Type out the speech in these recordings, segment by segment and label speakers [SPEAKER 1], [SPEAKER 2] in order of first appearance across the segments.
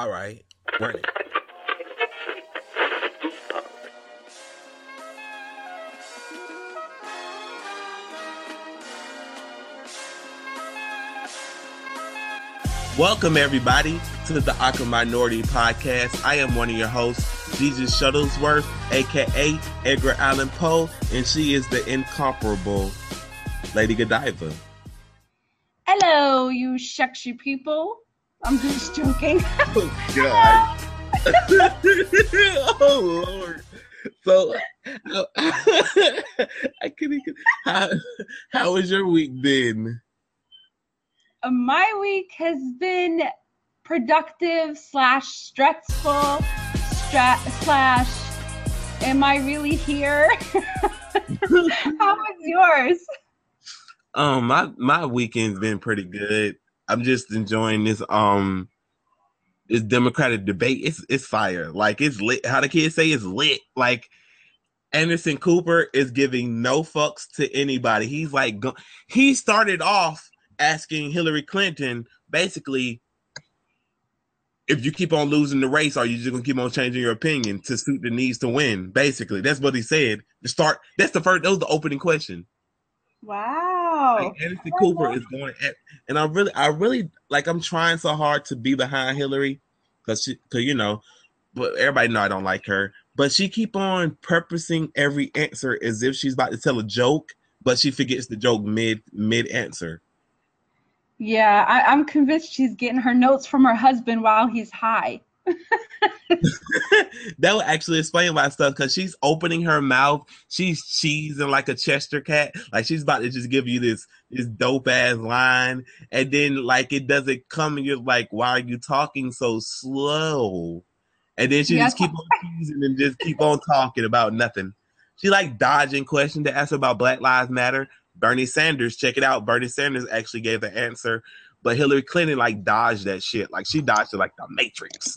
[SPEAKER 1] All right, run it. Welcome, everybody, to the Awkward Minority Podcast. I am one of your hosts, Jesus Shuttlesworth, aka Edgar Allan Poe, and she is the incomparable Lady Godiva.
[SPEAKER 2] Hello, you sexy people. I'm just joking.
[SPEAKER 1] Oh God. oh Lord. So, I couldn't. How, how has your week been?
[SPEAKER 2] Uh, My week has been productive slash stressful stra- slash. Am I really here? How was yours?
[SPEAKER 1] Um, my my weekend's been pretty good. I'm just enjoying this um this Democratic debate. It's it's fire. Like it's lit. How the kids say it's lit. Like Anderson Cooper is giving no fucks to anybody. He's like he started off asking Hillary Clinton basically if you keep on losing the race, are you just gonna keep on changing your opinion to suit the needs to win? Basically, that's what he said. To start, that's the first. That was the opening question.
[SPEAKER 2] Wow.
[SPEAKER 1] Like Anderson Cooper is going, at, and I really, I really like. I'm trying so hard to be behind Hillary because she, because you know, but everybody know I don't like her. But she keep on purposing every answer as if she's about to tell a joke, but she forgets the joke mid mid answer.
[SPEAKER 2] Yeah, I, I'm convinced she's getting her notes from her husband while he's high.
[SPEAKER 1] that would actually explain my stuff because she's opening her mouth, she's cheesing like a Chester cat, like she's about to just give you this this dope ass line, and then like it doesn't come, and you're like, why are you talking so slow? And then she
[SPEAKER 2] Yeah,
[SPEAKER 1] just keep on teasing and just keep on talking about nothing. She like dodging questions to ask about Black Lives Matter. Bernie Sanders, check it out. Bernie Sanders actually gave the answer, but Hillary Clinton like dodged that shit. Like she dodged it like the Matrix.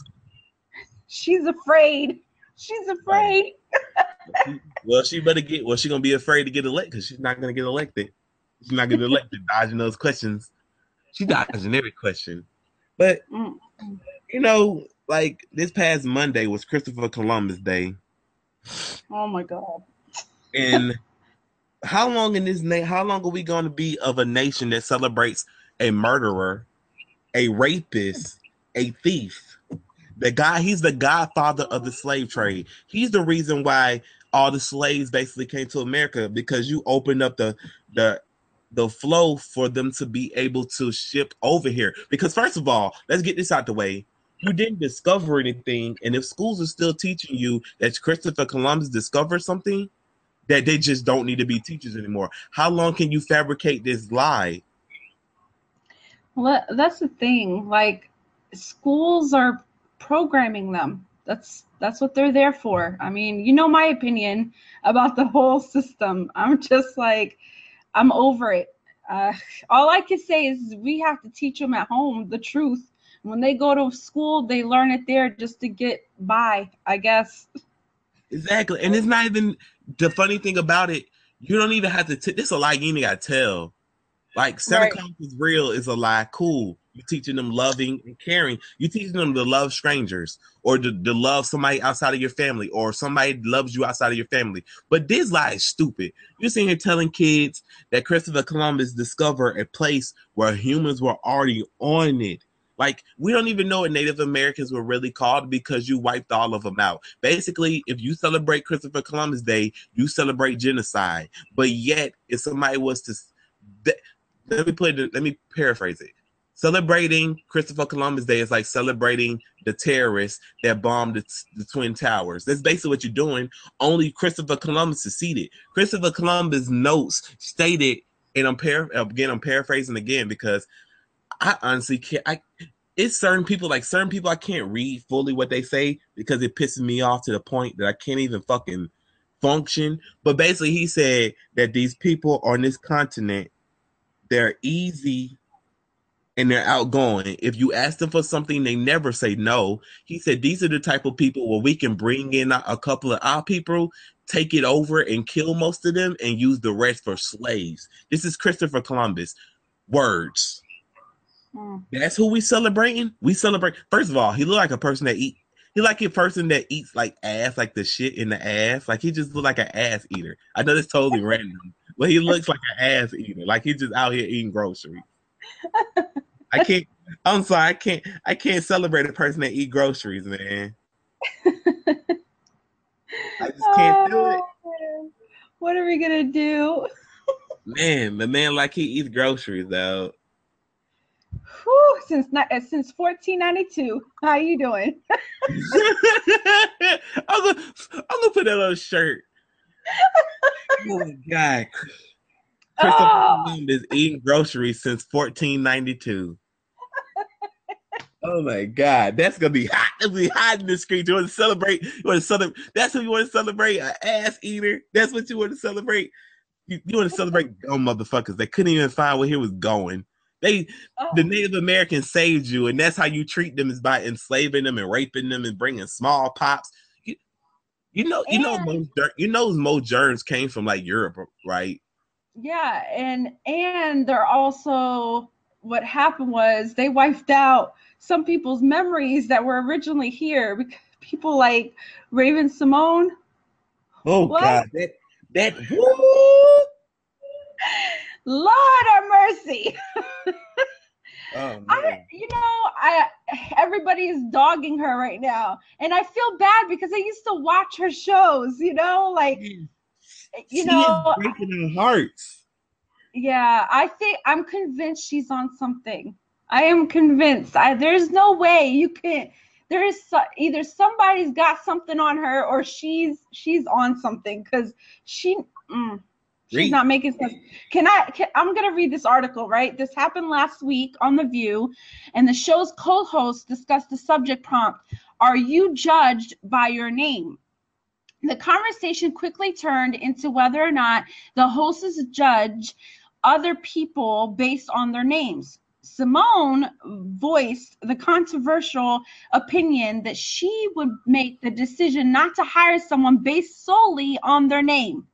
[SPEAKER 2] She's afraid. She's afraid.
[SPEAKER 1] Well, she better get. Well, she gonna be afraid to get elected because she's not gonna get elected. She's not gonna get elected dodging those questions. She dodging every question. But
[SPEAKER 2] Mm.
[SPEAKER 1] you know, like this past Monday was Christopher Columbus Day,
[SPEAKER 2] Oh my god.
[SPEAKER 1] and how long in this na- How long are we going to be of a nation that celebrates a murderer, a rapist, a thief? The guy, he's the godfather of the slave trade. He's the reason why all the slaves basically came to America because you opened up the the the flow for them to be able to ship over here. Because first of all, let's get this out the way. You didn't discover anything, and if schools are still teaching you that Christopher Columbus discovered something, that they just don't need to be teachers anymore. How long can you fabricate this lie?
[SPEAKER 2] Well, that's the thing. Like schools are programming them. That's that's what they're there for. I mean, you know my opinion about the whole system. I'm just like I'm over it. Uh, all I can say is we have to teach them at home the truth. When they go to school, they learn it there just to get by, I guess.
[SPEAKER 1] Exactly. And it's not even the funny thing about it, you don't even have to t- this a lie you ain't gotta tell. Like Santa
[SPEAKER 2] Right.
[SPEAKER 1] Claus is real is a lie. Cool. You're teaching them loving and caring. You're teaching them to love strangers or to, to love somebody outside of your family or somebody loves you outside of your family. But this lie is stupid. You're sitting here telling kids that Christopher Columbus discovered a place where humans were already on it. Like we don't even know what Native Americans were really called because you wiped all of them out. Basically, if you celebrate Christopher Columbus Day, you celebrate genocide. But yet, if somebody was to, let me put it, let me paraphrase it. Celebrating Christopher Columbus Day is like celebrating the terrorists that bombed the, the Twin Towers. That's basically what you're doing. Only Christopher Columbus succeeded. Christopher Columbus notes stated, and I'm par- again, I'm paraphrasing again because I honestly can't. I it's certain people like certain people I can't read fully what they say because it pisses me off to the point that I can't even fucking function. But basically, he said that these people on this continent they're easy and they're outgoing. If you ask them for something, they never say no. He said these are the type of people where we can bring in a, a couple of our people, take it over and kill most of them, and use the rest for slaves. This is Christopher Columbus. Words.
[SPEAKER 2] Hmm.
[SPEAKER 1] That's who we celebrating. We celebrate. First of all, he look like a person that eat. He like a person that eats like ass, like the shit in the ass. Like he just look like an ass eater. I know that's totally random, but he looks like an ass eater. Like he's just out here eating groceries. I can't. I'm sorry. I can't. I can't celebrate a person that eat groceries, man. I just can't do it.
[SPEAKER 2] Oh. What are we gonna do?
[SPEAKER 1] Man, the man like he eats groceries though.
[SPEAKER 2] Whew, since ni- uh, since 1492. How you doing?
[SPEAKER 1] I'm gonna, I'm gonna put that on a shirt. Oh my god, Christopher
[SPEAKER 2] Oh.
[SPEAKER 1] Columbus eating groceries since 1492. Oh my god, that's gonna be hot. That's gonna be hot in the street. You want to celebrate? You want to celebrate? That's what you want to celebrate? An ass eater? That's what you want to celebrate? You, you want to celebrate dumb motherfuckers that couldn't even find where he was going. They
[SPEAKER 2] Oh.
[SPEAKER 1] the Native Americans saved you, and that's how you treat them is by enslaving them and raping them and bringing smallpox. You, you know, you know,
[SPEAKER 2] And-
[SPEAKER 1] most ger- you know, Mo germs came from like Europe, right?
[SPEAKER 2] Yeah, and and they're also what happened was they wiped out some people's memories that were originally here. Because people like Raven Symoné.
[SPEAKER 1] Oh
[SPEAKER 2] What?
[SPEAKER 1] God, that that woo!
[SPEAKER 2] Lord have mercy.
[SPEAKER 1] Oh.
[SPEAKER 2] I, you know, I everybody is dogging her right now, and I feel bad because I used to watch her shows. You know, like you
[SPEAKER 1] she
[SPEAKER 2] know,
[SPEAKER 1] is breaking our hearts.
[SPEAKER 2] Yeah, I think I'm convinced she's on something. I am convinced. I, there's no way you can. There is so, either somebody's got something on her or she's she's on something because she mm, she's
[SPEAKER 1] Read.
[SPEAKER 2] not making sense. Can I? Can, I'm gonna read this article. Right, this happened last week on the View, and the show's co-host discussed the subject prompt: Are you judged by your name? The conversation quickly turned into whether or not the hosts judge other people based on their names. Symoné voiced the controversial opinion that she would make the decision not to hire someone based solely on their name,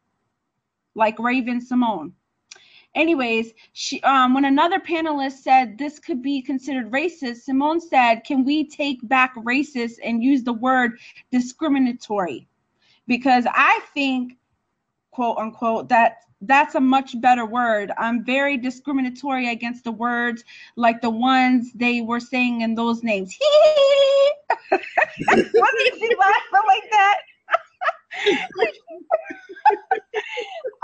[SPEAKER 2] like Raven Symoné. Anyways, she um, when another panelist said this could be considered racist, Symoné said, "Can we take back racist and use the word discriminatory?" Because I think, quote unquote, that that's a much better word. I'm very discriminatory against the words like the ones they were saying in those names. what did she laugh like that?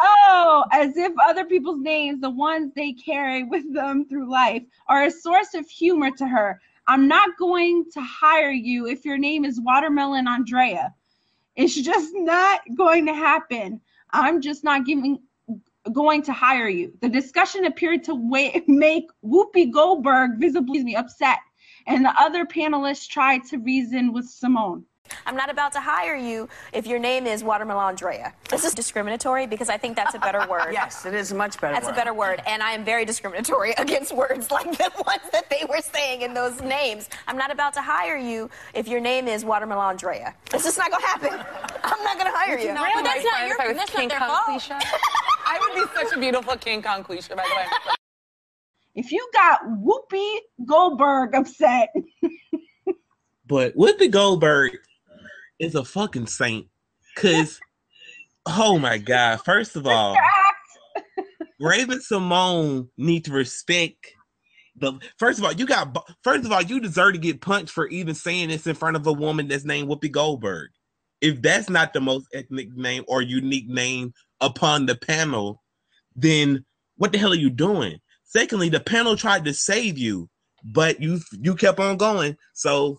[SPEAKER 2] oh, as if other people's names, the ones they carry with them through life, are a source of humor to her. I'm not going to hire you if your name is Watermelon Andrea. It's just not going to happen. I'm just not giving going to hire you. The discussion appeared to wa- make Whoopi Goldberg visibly upset, and the other panelists tried to reason with Symoné.
[SPEAKER 3] I'm not about to hire you if your name is Watermelon Andrea. This is discriminatory because I think that's a better word.
[SPEAKER 4] Yes, it is a much better
[SPEAKER 3] That's
[SPEAKER 4] word.
[SPEAKER 3] a better word, and I am very discriminatory against words like the ones that they were saying in those names. I'm not about to hire you if your name is Watermelon Andrea. It's just not gonna happen. I'm not gonna hire you.
[SPEAKER 5] Really? That's not your-
[SPEAKER 3] that's
[SPEAKER 5] that's
[SPEAKER 3] not
[SPEAKER 5] King
[SPEAKER 3] their
[SPEAKER 5] Kong
[SPEAKER 3] fault.
[SPEAKER 5] I would be such a beautiful King Kong cliche, by the way.
[SPEAKER 2] If you got Whoopi Goldberg upset,
[SPEAKER 1] But Whoopi Goldberg is a fucking saint. Cause oh my god, first of all, Raven Symoné need to respect the first of all, you got first of all, you deserve to get punched for even saying this in front of a woman that's named Whoopi Goldberg. If that's not the most ethnic name or unique name upon the panel, then what the hell are you doing? Secondly, the panel tried to save you, but you you kept on going. So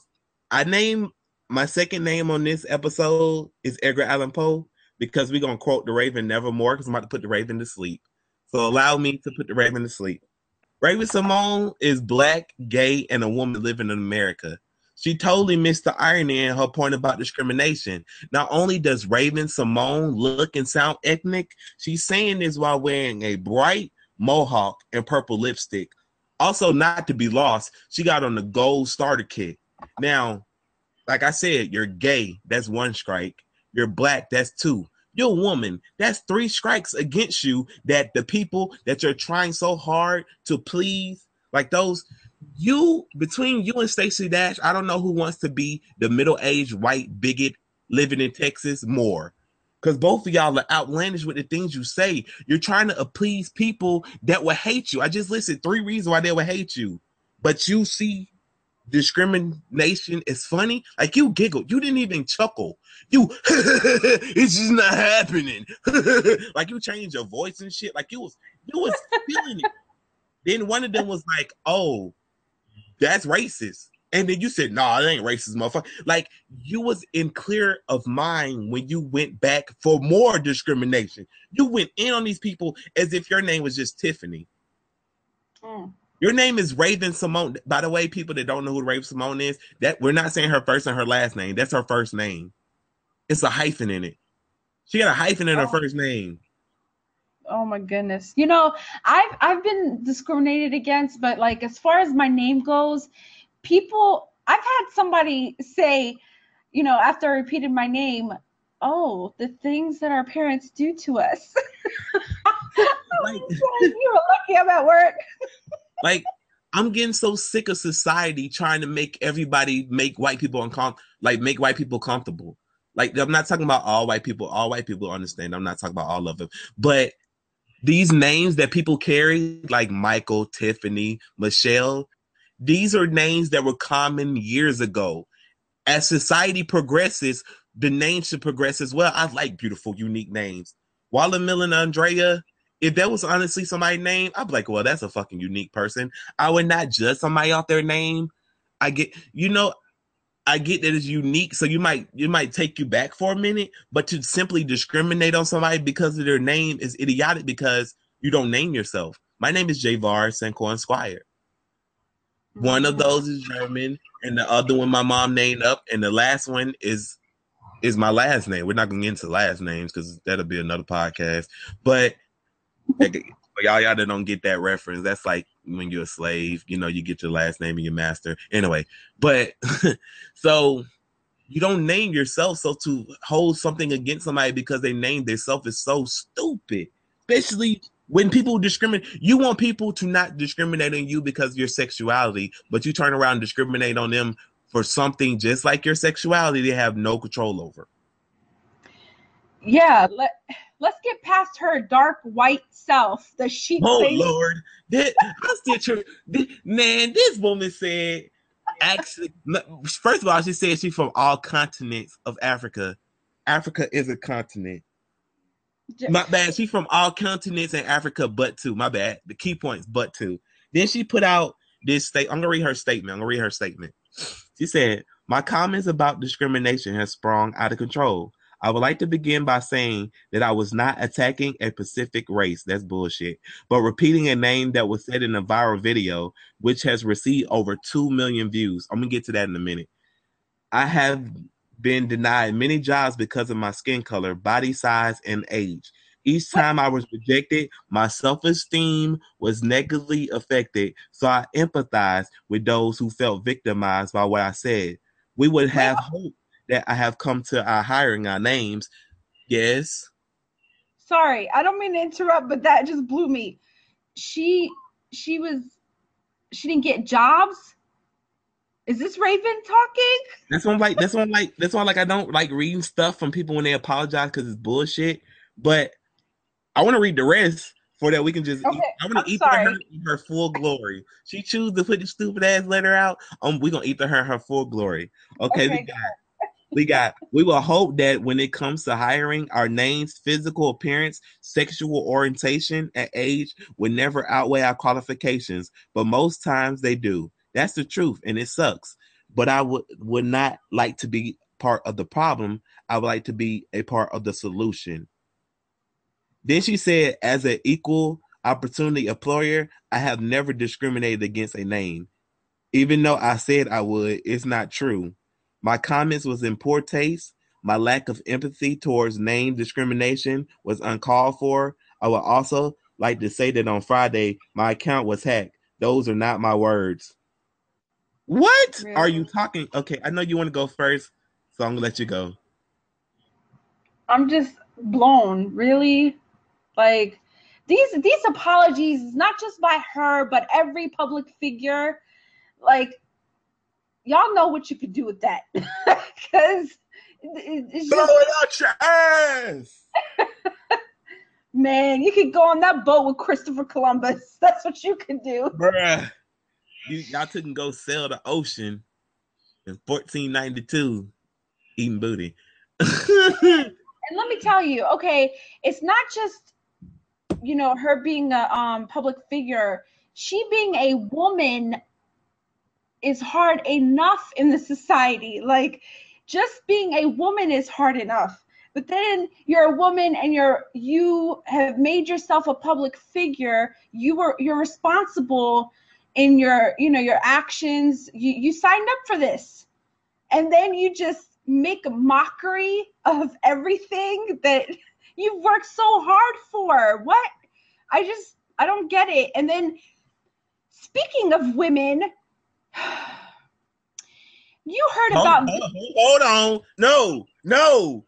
[SPEAKER 1] I named my second name on this episode is Edgar Allan Poe because we're gonna quote the Raven nevermore because I'm about to put the Raven to sleep. So allow me to put the Raven to sleep. Raven Symoné is black, gay, and a woman living in America. She totally missed the irony in her point about discrimination. Not only does Raven Symoné look and sound ethnic, she's saying this while wearing a bright mohawk and purple lipstick. Also, not to be lost, she got on the gold starter kit. Now, like I said, you're gay, that's one strike. You're black, that's two. You're a woman, that's three strikes against you that the people that you're trying so hard to please, like those, you between you and Stacey Dash, I don't know who wants to be the middle-aged white bigot living in Texas more. Because both of y'all are outlandish with the things you say. You're trying to appease people that will hate you. I just listed three reasons why they would hate you. But you see discrimination is funny. Like you giggled. You didn't even chuckle. You it's just not happening. like you changed your voice and shit. Like you was you was feeling it. Then one of them was like, oh, that's racist. And then you said, no, nah, it ain't racist, motherfucker. Like you was in clear of mind when you went back for more discrimination. You went in on these people as if your name was just Tiffany. Mm. Your name is Raven-Symoné. By the way, people that don't know who Raven-Symoné is, that we're not saying her first and her last name. That's her first name. It's a hyphen in it. She got a hyphen in oh. her first name.
[SPEAKER 2] Oh my goodness. You know, I've I've been discriminated against, but like as far as my name goes, people I've had somebody say, you know, after I repeated my name, oh, the things that our parents do to us. like, you were lucky I'm at work.
[SPEAKER 1] like I'm getting so sick of society trying to make everybody make white people uncomfortable, like make white people comfortable. Like I'm not talking about all white people. All white people understand. I'm not talking about all of them. But these names that people carry, like Michael, Tiffany, Michelle, these are names that were common years ago. As society progresses, the names should progress as well. I like beautiful, unique names. Walla Mill and Andrea, if that was honestly somebody's name, I'd be like, well, that's a fucking unique person. I would not judge somebody off their name. I get, you know, I get that it's unique, so you might you might take you back for a minute, but to simply discriminate on somebody because of their name is idiotic because you don't name yourself. My name is Javar Senkorn Squire. One of those is German, and the other one my mom named up, and the last one is is my last name. We're not gonna get into last names because that'll be another podcast. But y'all, y'all that don't get that reference, that's like when you're a slave, you know, you get your last name and your master. Anyway, but so you don't name yourself. So to hold something against somebody because they named themselves is so stupid. Especially when people discriminate, you want people to not discriminate on you because of your sexuality, but you turn around and discriminate on them for something just like your sexuality they have no control over.
[SPEAKER 2] Yeah, let let's get past her dark white self. The she.
[SPEAKER 1] Oh face. Lord, that, I still man. This woman said, actually, first of all, she said she's from all continents of Africa. Africa is a continent. My bad. She's from all continents in Africa, but two. My bad. The key points, but two. Then she put out this state. I'm gonna read her statement. I'm gonna read her statement. She said, "My comments about discrimination has sprung out of control. I would like to begin by saying that I was not attacking a Pacific race. That's bullshit. But repeating a name that was said in a viral video, which has received over 2 million views. I'm going to get to that in a minute. I have been denied many jobs because of my skin color, body size, and age. Each time I was rejected, my self esteem was negatively affected. So I empathized with those who felt victimized by what I said. We would have uh, hope that I have come to our hiring our names. Yes.
[SPEAKER 2] Sorry, I don't mean to interrupt, but that just blew me. She she was she didn't get jobs. Is this Raven talking?
[SPEAKER 1] That's one like that's one like that's one like I don't like reading stuff from people when they apologize because it's bullshit. But I want to read the rest for that we can just okay, eat, I'm gonna I'm eat her in her full glory. She choose to put the stupid ass letter out. Um, we're gonna eat to her her full glory. Okay, okay we got we got we will hope that when it comes to hiring our names physical appearance sexual orientation and age would never outweigh our qualifications but most times they do. That's the truth and it sucks. But i would would not like to be part of the problem. I would like to be a part of the solution. Then she said as an equal opportunity employer i have never discriminated against a name. Even though i said i would it's not true my comments was in poor taste. My lack of empathy towards name discrimination was uncalled for. I would also like to say that on Friday, my account was hacked. Those are not my words. What really? are you talking? Okay, I know you want to go first, so I'm gonna let you go.
[SPEAKER 2] I'm just blown, really. Like these these apologies, not just by her, but every public figure like y'all know what you could do with that because it's
[SPEAKER 1] Throw
[SPEAKER 2] just
[SPEAKER 1] it out your ass.
[SPEAKER 2] man you could go on that boat with christopher columbus that's what you could do
[SPEAKER 1] Bruh. You, y'all couldn't go sail the ocean in 1492 eating booty.
[SPEAKER 2] and let me tell you okay it's not just you know her being a um public figure she being a woman is hard enough in the society. Like just being a woman is hard enough. But then you're a woman and you're you have made yourself a public figure. You were you're responsible in your you know your actions. You you signed up for this. And then you just make mockery of everything that you've worked so hard for. What? I just i don't get it. And then speaking of women you heard
[SPEAKER 1] hold,
[SPEAKER 2] about
[SPEAKER 1] hold- hold on. No, no.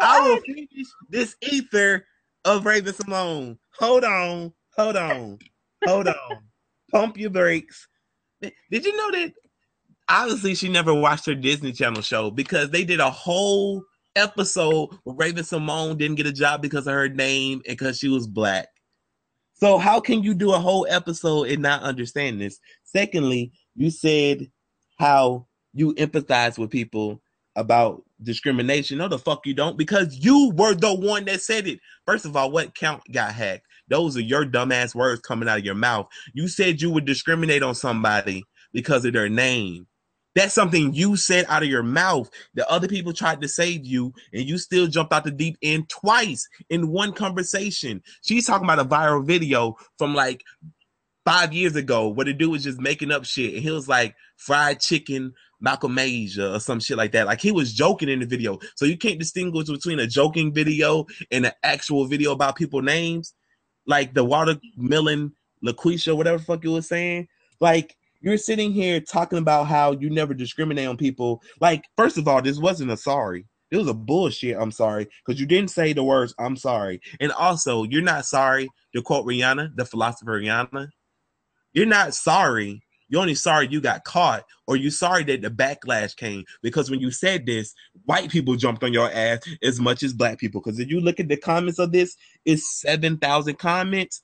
[SPEAKER 1] I will finish this ether of Raven Symoné. Hold on. Hold on. Hold on. Pump your brakes. Did you know that obviously she never watched her Disney Channel show because they did a whole episode where Raven Symoné didn't get a job because of her name and because she was black. So how can you do a whole episode and not understand this? Secondly, you said how you empathize with people about discrimination. No, the fuck you don't, because you were the one that said it. First of all, what count got hacked? Those are your dumbass words coming out of your mouth. You said you would discriminate on somebody because of their name. That's something you said out of your mouth. The other people tried to save you, and you still jumped out the deep end twice in one conversation. She's talking about a viral video from like five years ago where the dude was just making up shit, and he was like fried chicken Malcolm or some shit like that. Like he was joking in the video. So you can't distinguish between a joking video and an actual video about people names. Like the watermelon LaQuisha, whatever fuck you was saying. Like you're sitting here talking about how you never discriminate on people. Like, first of all, this wasn't a sorry. It was a bullshit. I'm sorry because you didn't say the words "I'm sorry," and also you're not sorry. To quote Rihanna, the philosopher Rihanna, you're not sorry. You're only sorry you got caught, or you sorry that the backlash came. Because when you said this, white people jumped on your ass as much as black people. Because if you look at the comments of this, it's seven thousand comments.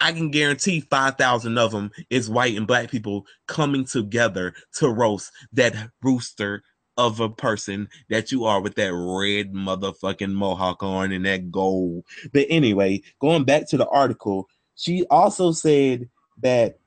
[SPEAKER 1] I can guarantee 5,000 of them is white and black people coming together to roast that rooster of a person that you are with that red motherfucking mohawk on and that gold. But anyway, going back to the article, she also said that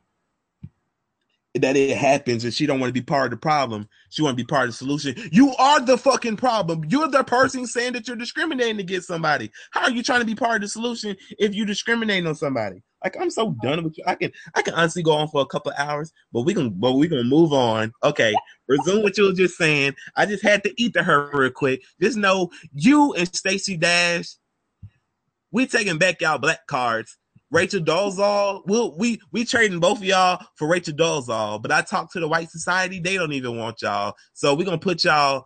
[SPEAKER 1] that it happens and she don't want to be part of the problem. She want to be part of the solution. You are the fucking problem. You're the person saying that you're discriminating against somebody. How are you trying to be part of the solution if you discriminate on somebody? Like I'm so done with you. I can I can honestly go on for a couple hours, but we can but we gonna move on. Okay, resume what you were just saying. I just had to eat to her real quick. Just know you and Stacey Dash, we taking back y'all black cards. Rachel Dolezal, we'll, we we trading both of y'all for Rachel Dolezal, but I talked to the white society, they don't even want y'all. So we're gonna put y'all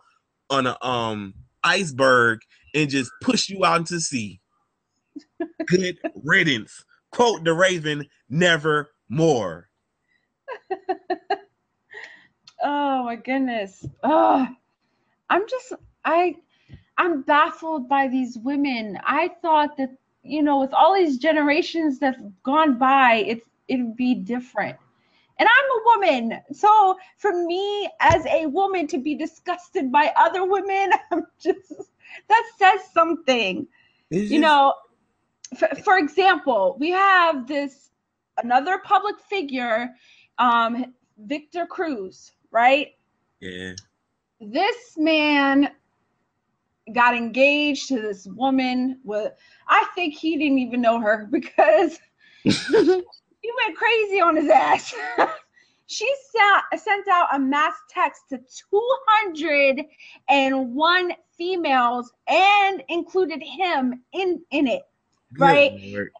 [SPEAKER 1] on a um iceberg and just push you out into sea. Good riddance. Quote the Raven, never more.
[SPEAKER 2] Oh my goodness. Oh, I'm just I I'm baffled by these women. I thought that you know with all these generations that've gone by, it's it'd be different. And I'm a woman. So for me as a woman to be disgusted by other women, I'm just that says something.
[SPEAKER 1] It's
[SPEAKER 2] You know, for, for example, we have this another public figure, um, Victor Cruz, right?
[SPEAKER 1] yeah.
[SPEAKER 2] this man got engaged to this woman with I think he didn't even know her because he went crazy on his ass. she sent, sent out a mass text to 201 females and included him in in it Right.
[SPEAKER 1] Lord.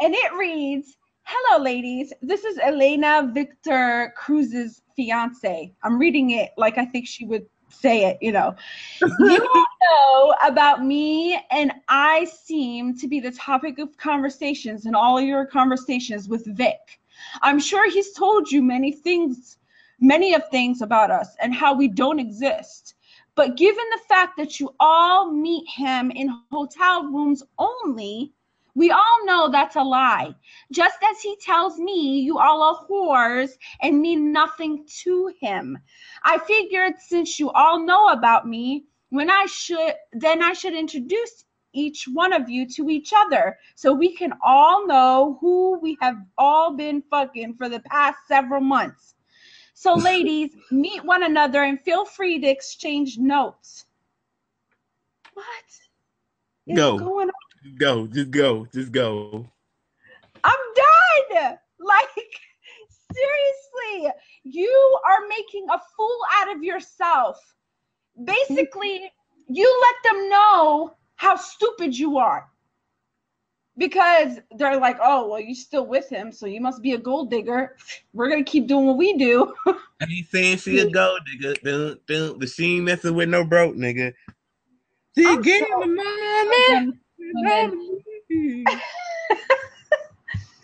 [SPEAKER 2] and it reads hello ladies this is elena victor cruz's fiance i'm reading it like i think she would say it you know you all know about me and i seem to be the topic of conversations in all your conversations with vic I'm sure he's told you many things, many of things about us and how we don't exist. But given the fact that you all meet him in hotel rooms only, we all know that's a lie. Just as he tells me you all are whores and mean nothing to him. I figured since you all know about me, when I should then I should introduce each one of you to each other so we can all know who we have all been fucking for the past several months. So, ladies, meet one another and feel free to exchange notes. What is
[SPEAKER 1] Go.
[SPEAKER 2] going on?
[SPEAKER 1] Go, just go, just go.
[SPEAKER 2] I'm done. Like, seriously, you are making a fool out of yourself. Basically, you let them know how stupid you are. Because they're like, oh, well, you're still with him, so you must be a gold digger. We're going to keep doing what we do.
[SPEAKER 1] And he's saying she a gold nigga, dun, dun, but she ain't messing with no broke nigga. She
[SPEAKER 2] I'm
[SPEAKER 1] getting
[SPEAKER 2] so-
[SPEAKER 1] the money.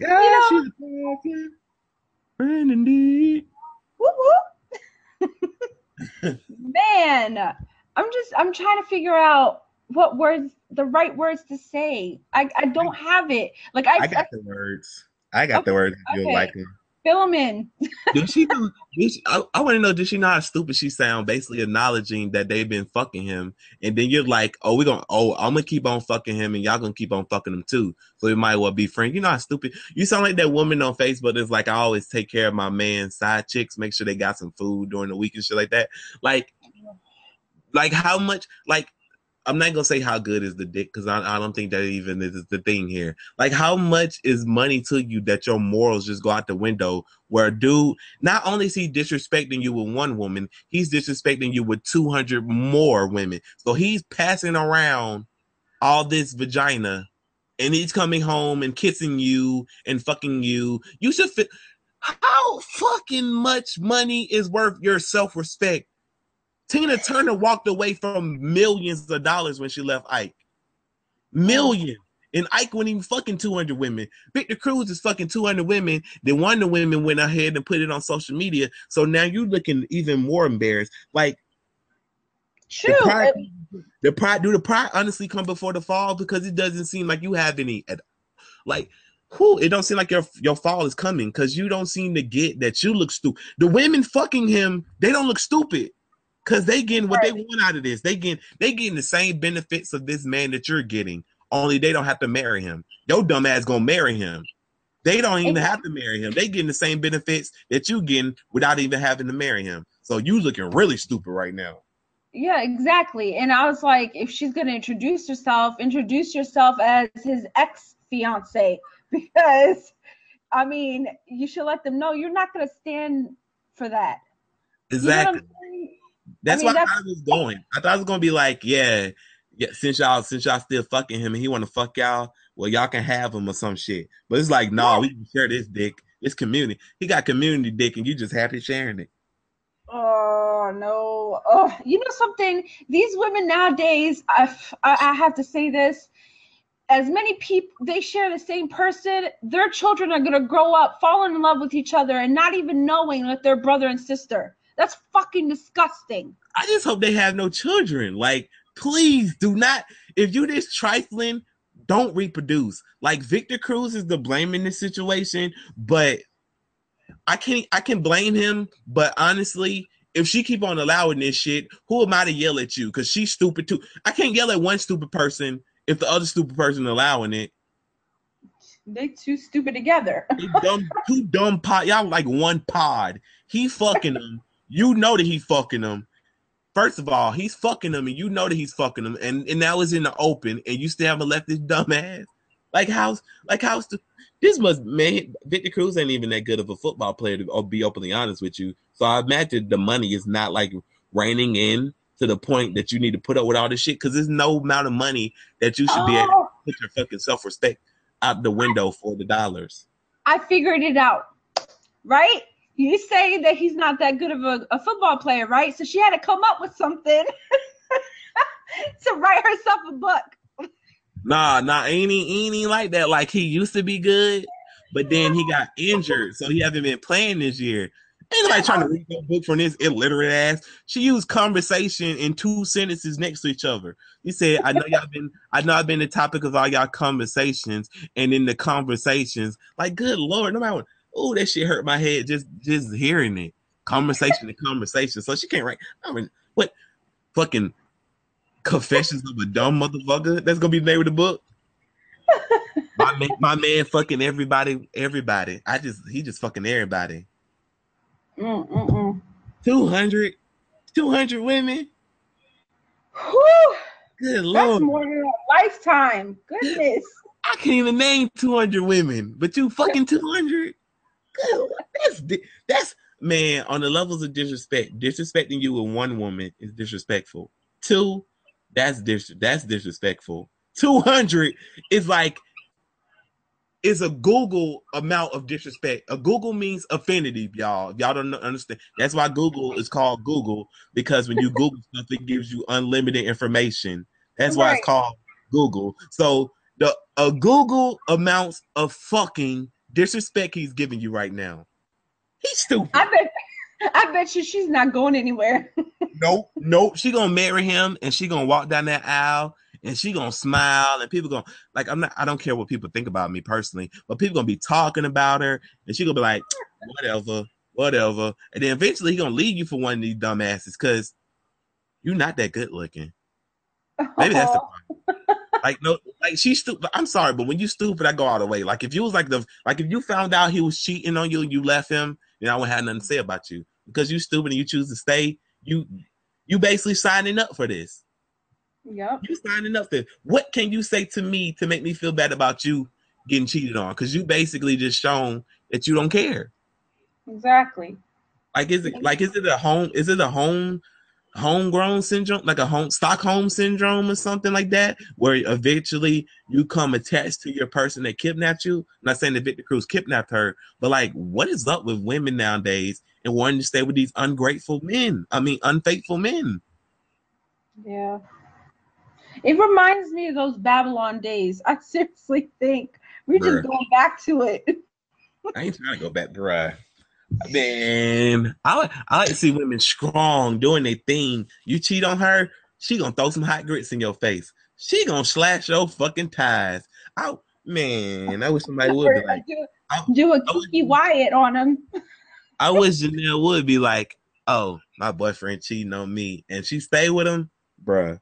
[SPEAKER 1] God, she's a friend indeed.
[SPEAKER 2] Whoop, whoop. Man, I'm just I'm trying to figure out what words the right words to say. I, I don't have it. Like I,
[SPEAKER 1] I got the words. I got the words. If you
[SPEAKER 2] okay.
[SPEAKER 1] like them.
[SPEAKER 2] Fill them in.
[SPEAKER 1] Did she? did she- I, I want to know. Did she know how stupid she sound? Basically acknowledging that they've been fucking him, and then you're like, "Oh, we're gonna. Oh, I'm gonna keep on fucking him, and y'all gonna keep on fucking him too. So we might well be friends. You know how stupid you sound like that woman on Facebook that's like, I always take care of my man's side chicks, make sure they got some food during the week and shit like that. Like, like how much? Like, I'm not gonna say how good is the dick because I, I don't think that even is the thing here. Like, how much is money to you that your morals just go out the window? Where dude not only is he disrespecting you with one woman, he's disrespecting you with 200 more women. So he's passing around all this vagina, and he's coming home and kissing you and fucking you. You should fit. How fucking much money is worth your self respect? Tina Turner walked away from millions of dollars when she left Ike. Million. And Ike went even fucking 200 women. Victor Cruz is fucking 200 women. Then one of the women went ahead and put it on social media. So now you're looking even more embarrassed. Like,
[SPEAKER 2] True.
[SPEAKER 1] the pride, the pride, do the pride honestly come before the fall? Because it doesn't seem like you have any. At, like, who? It don't seem like your your fall is coming because you don't seem to get that you look stupid. The women fucking him, they don't look stupid because they getting what they want out of this. They getting they getting the same benefits of this man that you're getting. Only they don't have to marry him. Your dumb ass gonna marry him. They don't even have to marry him. They getting the same benefits that you getting without even having to marry him. So you looking really stupid right now.
[SPEAKER 2] Yeah, exactly. And I was like, if she's gonna introduce herself, introduce yourself as his ex fiance, because I mean, you should let them know you're not gonna stand for that. You know what
[SPEAKER 1] Exactly.
[SPEAKER 2] I'm saying?
[SPEAKER 1] That's
[SPEAKER 2] I mean,
[SPEAKER 1] why
[SPEAKER 2] that's-
[SPEAKER 1] I was going. I thought it was gonna be like, yeah, yeah. Since y'all, since y'all still fucking him, and he want to fuck y'all, well, y'all can have him or some shit. But it's like, no, we can share this dick. It's community. He got community dick, and you just happy sharing it.
[SPEAKER 2] Oh no! Oh, you know something? These women nowadays, I, I I have to say this. As many people they share the same person, their children are gonna grow up falling in love with each other and not even knowing that they're brother and sister. That's fucking disgusting.
[SPEAKER 1] I just hope they have no children. Like, please do not. If you this trifling, don't reproduce. Like Victor Cruz is the blame in this situation, but I can't. I can blame him, but honestly. If she keep on allowing this shit, who am I to yell at you? Because she's stupid too. I can't yell at one stupid person if the other stupid person allowing it.
[SPEAKER 2] They too stupid together.
[SPEAKER 1] Dumb, two dumb pod. Y'all like one pod. He fucking them. You know that he fucking them. First of all, he's fucking them, and you know that he's fucking them, and and now it's in the open, and you still haven't left this dumb ass. Like how's like how's the this must man Victor Cruz ain't even that good of a football player to oh, be openly honest with you. So I imagine the money is not like raining in to the point that you need to put up with all this shit because there's no amount of money that you should be able to
[SPEAKER 2] Oh,
[SPEAKER 1] put your fucking self respect out the window for the dollars.
[SPEAKER 2] I figured it out. Right? You say that he's not that good of a, a football player, right? So she had to come up with something to write herself a book.
[SPEAKER 1] Nah, nah, ain't he, ain't he like that? Like he used to be good, but then he got injured, so he haven't been playing this year. Ain't nobody trying to read that book from this illiterate ass. She used conversation in two sentences next to each other. He said, "I know y'all been, I know I've been the topic of all y'all conversations, and in the conversations, like, good lord, no matter, oh, that shit hurt my head just just hearing it. Conversation to conversation. So she can't write. I mean, what fucking confessions of a dumb motherfucker? That's gonna be the name of the book." my man, my man, fucking everybody, everybody. I just he just fucking everybody.
[SPEAKER 2] Mm-mm-mm.
[SPEAKER 1] 200, 200 women.
[SPEAKER 2] Whew,
[SPEAKER 1] Good
[SPEAKER 2] that's
[SPEAKER 1] lord,
[SPEAKER 2] more than a lifetime. Goodness.
[SPEAKER 1] I can't even name 200 women, but you fucking 200. Good, that's that's man on the levels of disrespect. Disrespecting you with one woman is disrespectful. Two, that's dis that's disrespectful. 200 is like is a Google amount of disrespect. A Google means affinity, y'all. If y'all don't understand. That's why Google is called Google because when you Google stuff, it gives you unlimited information. That's why
[SPEAKER 2] Right.
[SPEAKER 1] it's called Google. So the a Google amounts of fucking disrespect he's giving you right now. He's stupid.
[SPEAKER 2] I bet. I bet you she's not going anywhere.
[SPEAKER 1] nope, nope. She gonna marry him and she gonna walk down that aisle and she gonna smile and people gonna like I'm not I don't care what people think about me personally, but people gonna be talking about her and she gonna be like, whatever, whatever. And then eventually he gonna leave you for one of these dumbasses because you're not that good looking. Maybe that's the problem. Like no, like she's stupid. I'm sorry, but when you stupid, I go all the way. Like if you was like the like if you found out he was cheating on you and you left him, then I wouldn't have nothing to say about you because you stupid and you choose to stay. You you basically signing up for this.
[SPEAKER 2] Yep.
[SPEAKER 1] You signing up for it. What can you say to me to make me feel bad about you getting cheated on? Because you basically just shown that you don't care.
[SPEAKER 2] Exactly.
[SPEAKER 1] Like is it like is it a home? Is it a home? Homegrown syndrome, like a home Stockholm syndrome or something like that, where eventually you come attached to your person that kidnapped you. I'm not saying that Victor Cruz kidnapped her, but like, what is up with women nowadays and wanting to stay with these ungrateful men? I mean, unfaithful men.
[SPEAKER 2] Yeah. It reminds me of those Babylon days. I seriously think we're
[SPEAKER 1] Bruh.
[SPEAKER 2] just going back to it.
[SPEAKER 1] I ain't trying to go back to ride. Man, I like I like to see women strong doing their thing. You cheat on her, she gonna throw some hot grits in your face. She gonna slash your fucking ties. I man, I wish somebody would be like,
[SPEAKER 2] do,
[SPEAKER 1] I-
[SPEAKER 2] do a Keke Wyatt on him.
[SPEAKER 1] I wish Janelle would be like, oh, my boyfriend cheating on me, and she stay with him, bruh,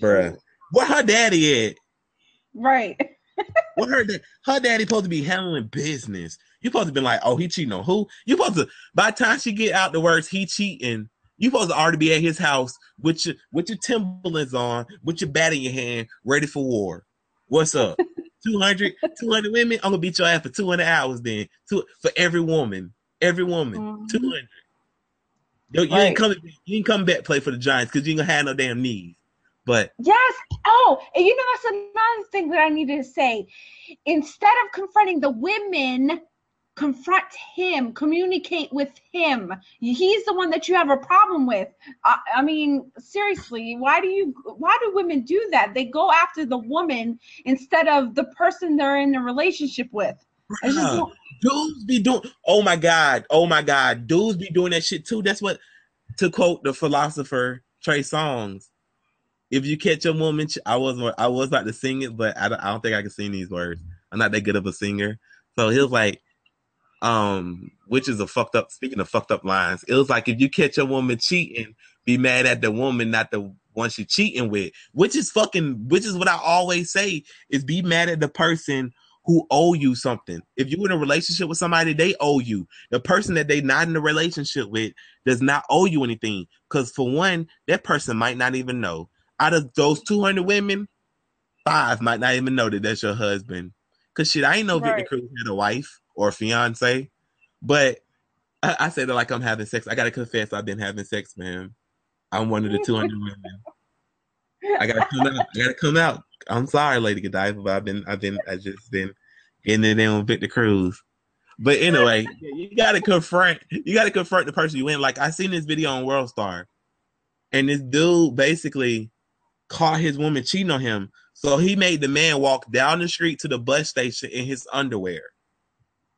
[SPEAKER 1] bruh. Where her daddy at?
[SPEAKER 2] Right.
[SPEAKER 1] What her da- her daddy supposed to be handling business. You supposed to be like, oh, he cheating on who? You supposed to by the time she get out the words he cheating, you supposed to already be at his house with your with your Timberlands on, with your bat in your hand, ready for war. What's up? 200, 200 women? I'm gonna beat your ass for 200 hours then. Two, for every woman. Every woman.
[SPEAKER 2] Mhm.
[SPEAKER 1] 200. Yo, you
[SPEAKER 2] Right.
[SPEAKER 1] ain't coming you ain't coming back play for the Giants because you ain't gonna have no damn knees. But
[SPEAKER 2] Yes. Oh, and you know that's another thing that I needed to say. Instead of confronting the women, confront him, communicate with him. He's the one that you have a problem with. I, I mean, seriously, why do you? Why do women do that? They go after the woman instead of the person they're in a relationship with.
[SPEAKER 1] Bruh. dudes be doing oh my god oh my god dudes be doing that shit too that's what to quote the philosopher Trey Songz if you catch a woman i was i was about to sing it but I don't, I don't think i can sing these words i'm not that good of a singer so he was like um which is a fucked up speaking of fucked up lines it was like if you catch a woman cheating be mad at the woman not the one she cheating with which is fucking which is what i always say is be mad at the person who owe you something. If you're in a relationship with somebody, they owe you. The person that they not in a relationship with does not owe you anything. Because for one, that person might not even know. Out of those 200 women, five might not even know that that's your husband. Because shit, I ain't know Victor Cruz had a wife or fiance. But I, I said it like I'm having sex. I gotta confess, I've been having sex, man. I'm one of the 200 women. I gotta come out. I gotta come out. I'm sorry, Lady Godiva, but I've been, I've been, I just been getting it in with Victor Cruz. But anyway, you gotta confront, you gotta confront the person you in. Like I seen this video on World Star, and this dude basically caught his woman cheating on him. So he made the man walk down the street to the bus station in his underwear.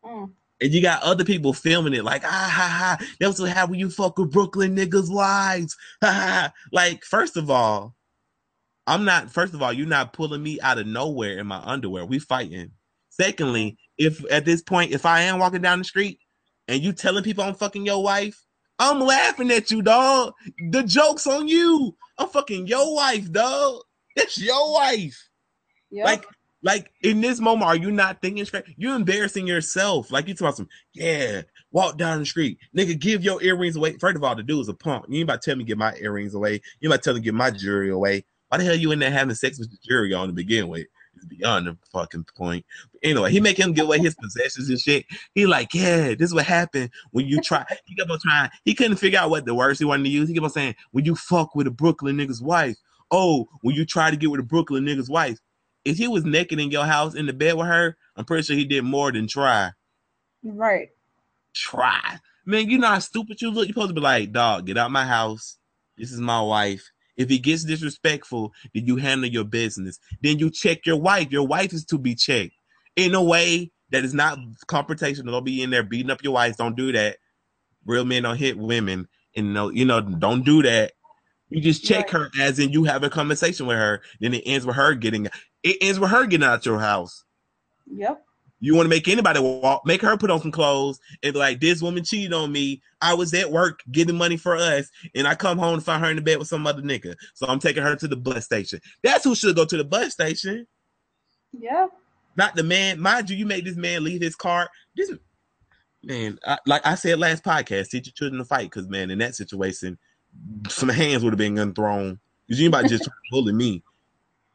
[SPEAKER 2] Mm.
[SPEAKER 1] And you got other people filming it like, ah, ha, ha. That's what happen when you fuck with Brooklyn niggas' wives. Ha, ha, ha. Like, first of all, I'm not, first of all, you're not pulling me out of nowhere in my underwear. We fighting. Secondly, if at this point, if I am walking down the street and you telling people I'm fucking your wife, I'm laughing at you, dog. The joke's on you. I'm fucking your wife, dog. That's your wife.
[SPEAKER 2] Yep.
[SPEAKER 1] Like, like in this moment, are you not thinking straight? You're embarrassing yourself. Like you talking about some, yeah, walk down the street, nigga, give your earrings away. First of all, the dude is a punk. You ain't about to tell me to get my earrings away. You ain't about to tell me to get my jewelry away. Why the hell you in there having sex with the jewelry on to begin with? It's beyond the fucking point. But anyway, he make him give away his possessions and shit. He like, yeah, this is what happened when you try. He kept on trying. He couldn't figure out what the words he wanted to use. He kept on saying, when you fuck with a Brooklyn nigga's wife. Oh, when you try to get with a Brooklyn nigga's wife. If he was naked in your house in the bed with her, I'm pretty sure he did more than try.
[SPEAKER 2] right.
[SPEAKER 1] Try. Man, you know how stupid you look. You're supposed to be like, dog, get out my house. This is my wife. If he gets disrespectful, then you handle your business. Then you check your wife. Your wife is to be checked in a way that is not confrontational. Don't be in there beating up your wife. Don't do that. Real men don't hit women. And no, you know, don't do that. You just check her as in you have a conversation with her. Then it ends with her getting it ends with her getting out your house.
[SPEAKER 2] Yep.
[SPEAKER 1] You want to make anybody walk, make her put on some clothes and be like, this woman cheated on me. I was at work getting money for us, and I come home and find her in the bed with some other nigga. So I'm taking her to the bus station. That's who should go to the bus station,
[SPEAKER 2] Yeah.
[SPEAKER 1] not the man. Mind you, you made this man leave his car. This man, I, like I said last podcast, teach your children to fight because man, in that situation, some hands would have been unthrown. Because you about just trying to bully me.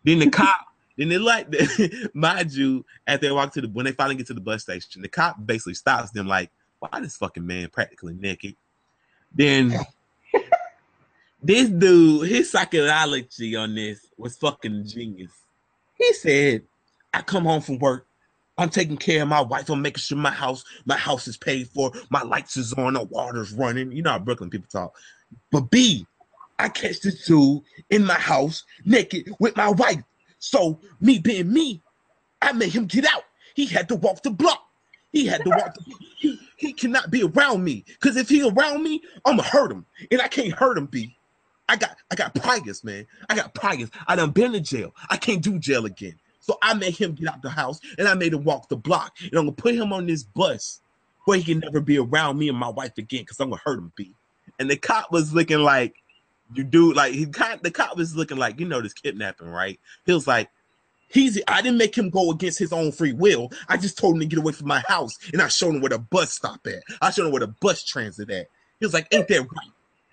[SPEAKER 1] Then the cop, then they like, mind you, as they walk to the when they finally get to the bus station, the cop basically stops them like, "Why this fucking man practically naked?" Then this dude, his psychology on this was fucking genius. He said, "I come home from work." I'm taking care of my wife. I'm making sure my house, my house is paid for. My lights is on. The water's running. You know how Brooklyn people talk. But B, I catch this dude in my house naked with my wife. So me being me, I made him get out. He had to walk the block. He had to walk. The, he he cannot be around me because if he around me, I'ma hurt him, and I can't hurt him. B, I got I got priors, man. I got priors. I done been to jail. I can't do jail again. So I made him get out the house, and I made him walk the block, and I'm gonna put him on this bus where he can never be around me and my wife again because I'm gonna hurt him. B, and the cop was looking like you do like he kind the cop was looking like you know this kidnapping right? He was like he's i didn't make him go against his own free will. I just told him to get away from my house and i showed him where the bus stop at. I showed him where the bus transit at. He was like ain't that right?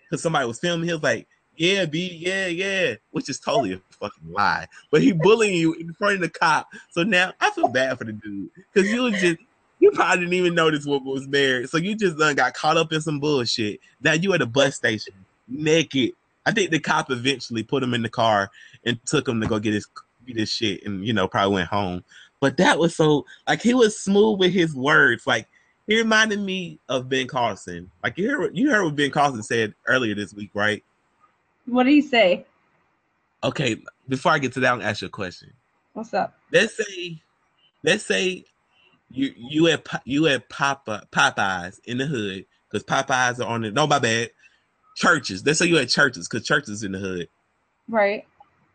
[SPEAKER 1] Because somebody was filming he was like yeah b yeah yeah which is totally a fucking lie. But he bullying you in front of the cop. So now i feel bad for the dude because you just you probably didn't even this woman was married. So you just done got caught up in some bullshit. Now you at a bus station, naked. I think the cop eventually put him in the car and took him to go get his get his shit, and you know probably went home. But that was so like he was smooth with his words. Like he reminded me of Ben Carson. Like you heard you heard what Ben Carson said earlier this week, right?
[SPEAKER 2] What did he say?
[SPEAKER 1] Okay, before I get to that, I'll ask you a question.
[SPEAKER 2] What's up?
[SPEAKER 1] Let's say, let's say you you at you at Papa Popeyes in the hood because Popeyes are on the no my bad churches. Let's say you at churches because churches in the hood,
[SPEAKER 2] Right.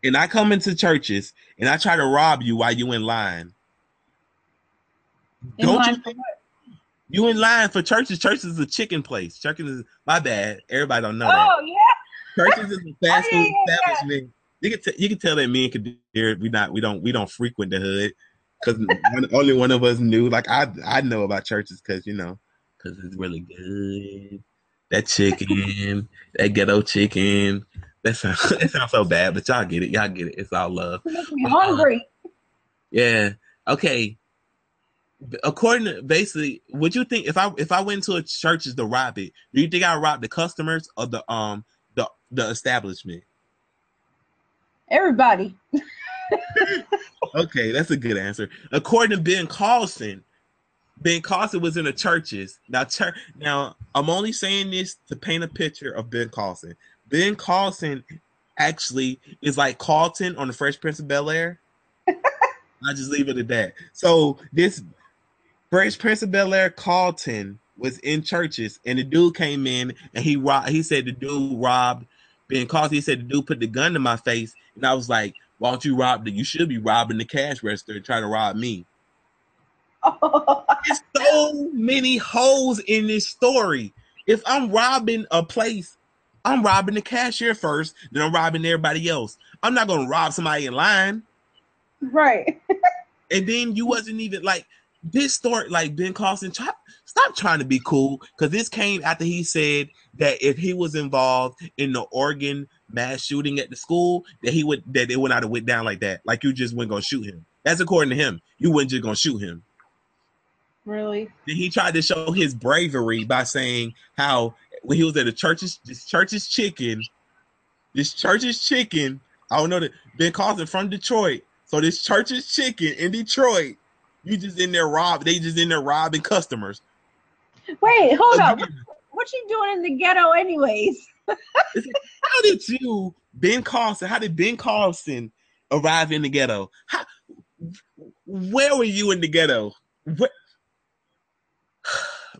[SPEAKER 1] and I come into churches and I try to rob you while you in line.
[SPEAKER 2] In
[SPEAKER 1] Don't
[SPEAKER 2] line
[SPEAKER 1] you think you in line for churches? Churches is a chicken place. Churches is my bad. Everybody don't know that.
[SPEAKER 2] Oh yeah.
[SPEAKER 1] Churches is a oh, fast
[SPEAKER 2] Oh,
[SPEAKER 1] food
[SPEAKER 2] yeah, yeah.
[SPEAKER 1] establishment. You can t- you can tell that me and Kadir we not we don't we don't frequent the hood because only one of us knew. Like I I know about churches because you know because it's really good. That chicken, that ghetto chicken. That sounds that sounds so bad, but y'all get it. Y'all get it. It's all love.
[SPEAKER 2] You make me hungry.
[SPEAKER 1] Yeah. Okay. According to basically, would you think if I if I went to a church to rob it, do you think I rob the customers or the um the the establishment?
[SPEAKER 2] Everybody.
[SPEAKER 1] Okay, that's a good answer. According to Ben Carson, Ben Carson was in the churches. Now, now I'm only saying this to paint a picture of Ben Carson. Ben Carson actually is like Carlton on the Fresh Prince of Bel Air. I just leave it at that. So this Fresh Prince of Bel Air Carlton was in churches, and the dude came in and he robbed. He said the dude robbed Ben Carlton. He said the dude put the gun to my face, and I was like, "Why don't you rob the? You should be robbing the cash register and trying to rob me." Oh. There's so many holes in this story. If I'm robbing a place, I'm robbing the cashier first, then I'm robbing everybody else. I'm not gonna rob somebody in line.
[SPEAKER 2] right.
[SPEAKER 1] And then you wasn't even like this story, like Ben Carson. Try, stop trying to be cool because this came after he said that if he was involved in the Oregon mass shooting at the school, that he would that it would not have went down like that. Like you just went gonna shoot him. That's according to him. You wouldn't just gonna shoot him.
[SPEAKER 2] Really?
[SPEAKER 1] Then he tried to show his bravery by saying how when he was at the church's this church's chicken, this church's chicken. I don't know that Ben Carson from Detroit. So this church's chicken in Detroit, you just in there rob. They just in there robbing customers.
[SPEAKER 2] Wait, hold up. What, what you doing in the ghetto, anyways?
[SPEAKER 1] How did you, Ben Carson? How did Ben Carson arrive in the ghetto? How, where were you in the ghetto? Where,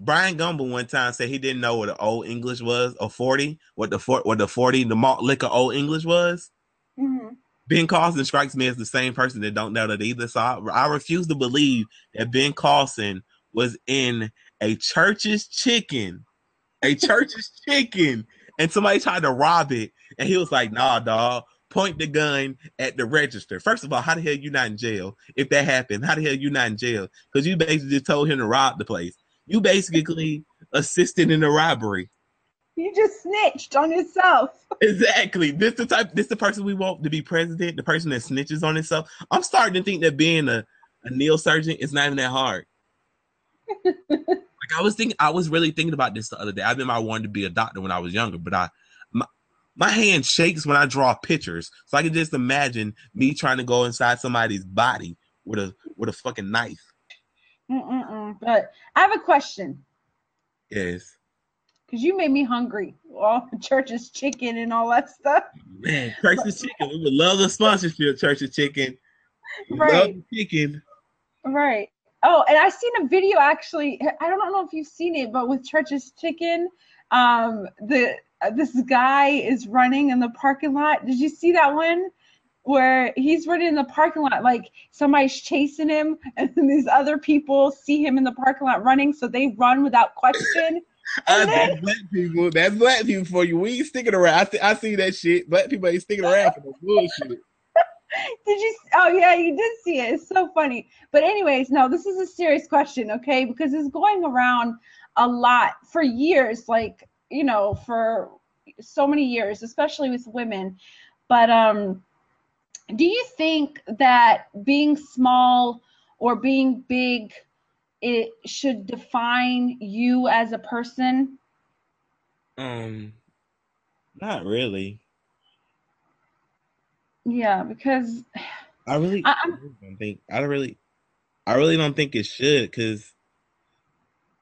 [SPEAKER 1] Bryant Gumbel one time said he didn't know what the old English was, or forty, what the for, what the forty, the malt liquor old English was.
[SPEAKER 2] Mhm.
[SPEAKER 1] Ben Carson strikes me as the same person that don't know that either. So I, I refuse to believe that Ben Carson was in a church's chicken, a church's chicken, and somebody tried to rob it, and he was like, "Nah, dog." Point the gun at the register. First of all, how the hell you not in jail? If that happened, how the hell you not in jail? Because you basically just told him to rob the place. You basically assisted in the robbery.
[SPEAKER 2] You just snitched on yourself.
[SPEAKER 1] Exactly. This the type. This the person we want to be president. The person that snitches on himself. I'm starting to think that being a a neurosurgeon is not even that hard. like I was thinking, I was really thinking about this the other day. I remember I wanted to be a doctor when I was younger, but I my my hand shakes when I draw pictures. So I can just imagine me trying to go inside somebody's body with a with a fucking knife.
[SPEAKER 2] Mm-mm-mm. But I have a question
[SPEAKER 1] Yes.
[SPEAKER 2] because you made me hungry. All the church's chicken and all that stuff.
[SPEAKER 1] Man, Church's Chicken. We would love the sponsorship, Church's Chicken. We
[SPEAKER 2] Right.
[SPEAKER 1] Love the chicken.
[SPEAKER 2] Right. Oh, and I seen a video actually. I don't know if you've seen it, but with Church's Chicken, um, the uh, this guy is running in the parking lot. Did you see that one? Where he's running in the parking lot, like somebody's chasing him, and then these other people see him in the parking lot running, so they run without question.
[SPEAKER 1] Uh,
[SPEAKER 2] then-
[SPEAKER 1] that's black people. That's black people for you. We ain't sticking around. I, th- I see that shit. Black people ain't sticking around for no bullshit.
[SPEAKER 2] Did you? Oh yeah, you did see it. It's so funny. But anyways, no, this is a serious question, okay? Because it's going around a lot for years, like you know, for so many years, especially with women. But um, do you think that being small or being big, it should define you as a person?
[SPEAKER 1] Um, not really.
[SPEAKER 2] Yeah, because
[SPEAKER 1] I really,
[SPEAKER 2] I-
[SPEAKER 1] I don't think. I don't really, I really don't think it should because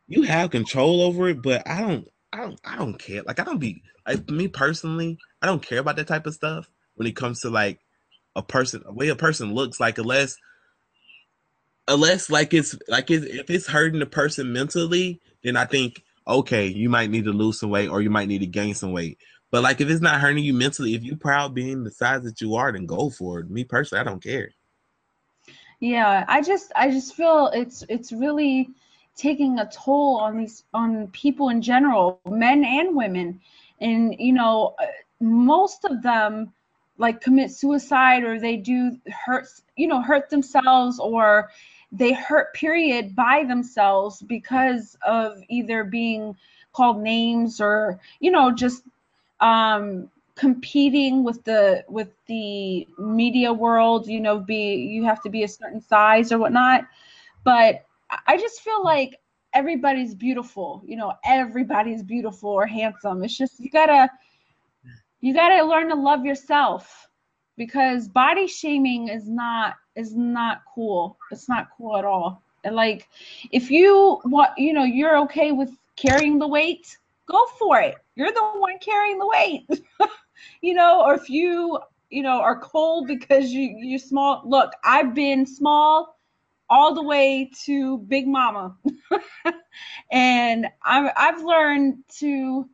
[SPEAKER 1] you have control over it. But I don't, I don't, I don't care. Like I don't be like me personally. I don't care about that type of stuff when it comes to like a person, a way a person looks like, unless, unless like it's like it's, if it's hurting the person mentally, then I think okay, you might need to lose some weight or you might need to gain some weight. But like if it's not hurting you mentally, if you proud being the size that you are, then go for it. Me personally, I don't care.
[SPEAKER 2] Yeah, I just I just feel it's it's really taking a toll on these on people in general, men and women. And you know, uh, most of them like commit suicide or they do hurt, you know, hurt themselves or they hurt period by themselves because of either being called names or you know just um competing with the with the media world you know be you have to be a certain size or whatnot. But I- just feel like everybody's beautiful you know everybody's beautiful or handsome. It's just you gotta you gotta learn to love yourself because body shaming is not is not cool. It's not cool at all. And like if you want you know you're okay with carrying the weight go for it. You're the one carrying the weight. You know or if you you know are cold because you you're small. Look i've been small all the way to Big Mama. and I'm, I've learned to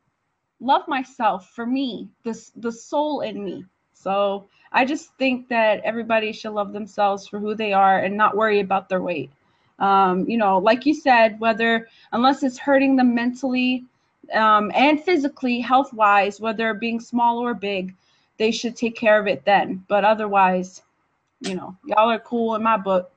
[SPEAKER 2] love myself for me, the, the soul in me. So I just think that everybody should love themselves for who they are and not worry about their weight. Um, you know, like you said, whether unless it's hurting them mentally um, and physically, health wise, whether being small or big, they should take care of it then. But otherwise, you know, y'all are cool in my book.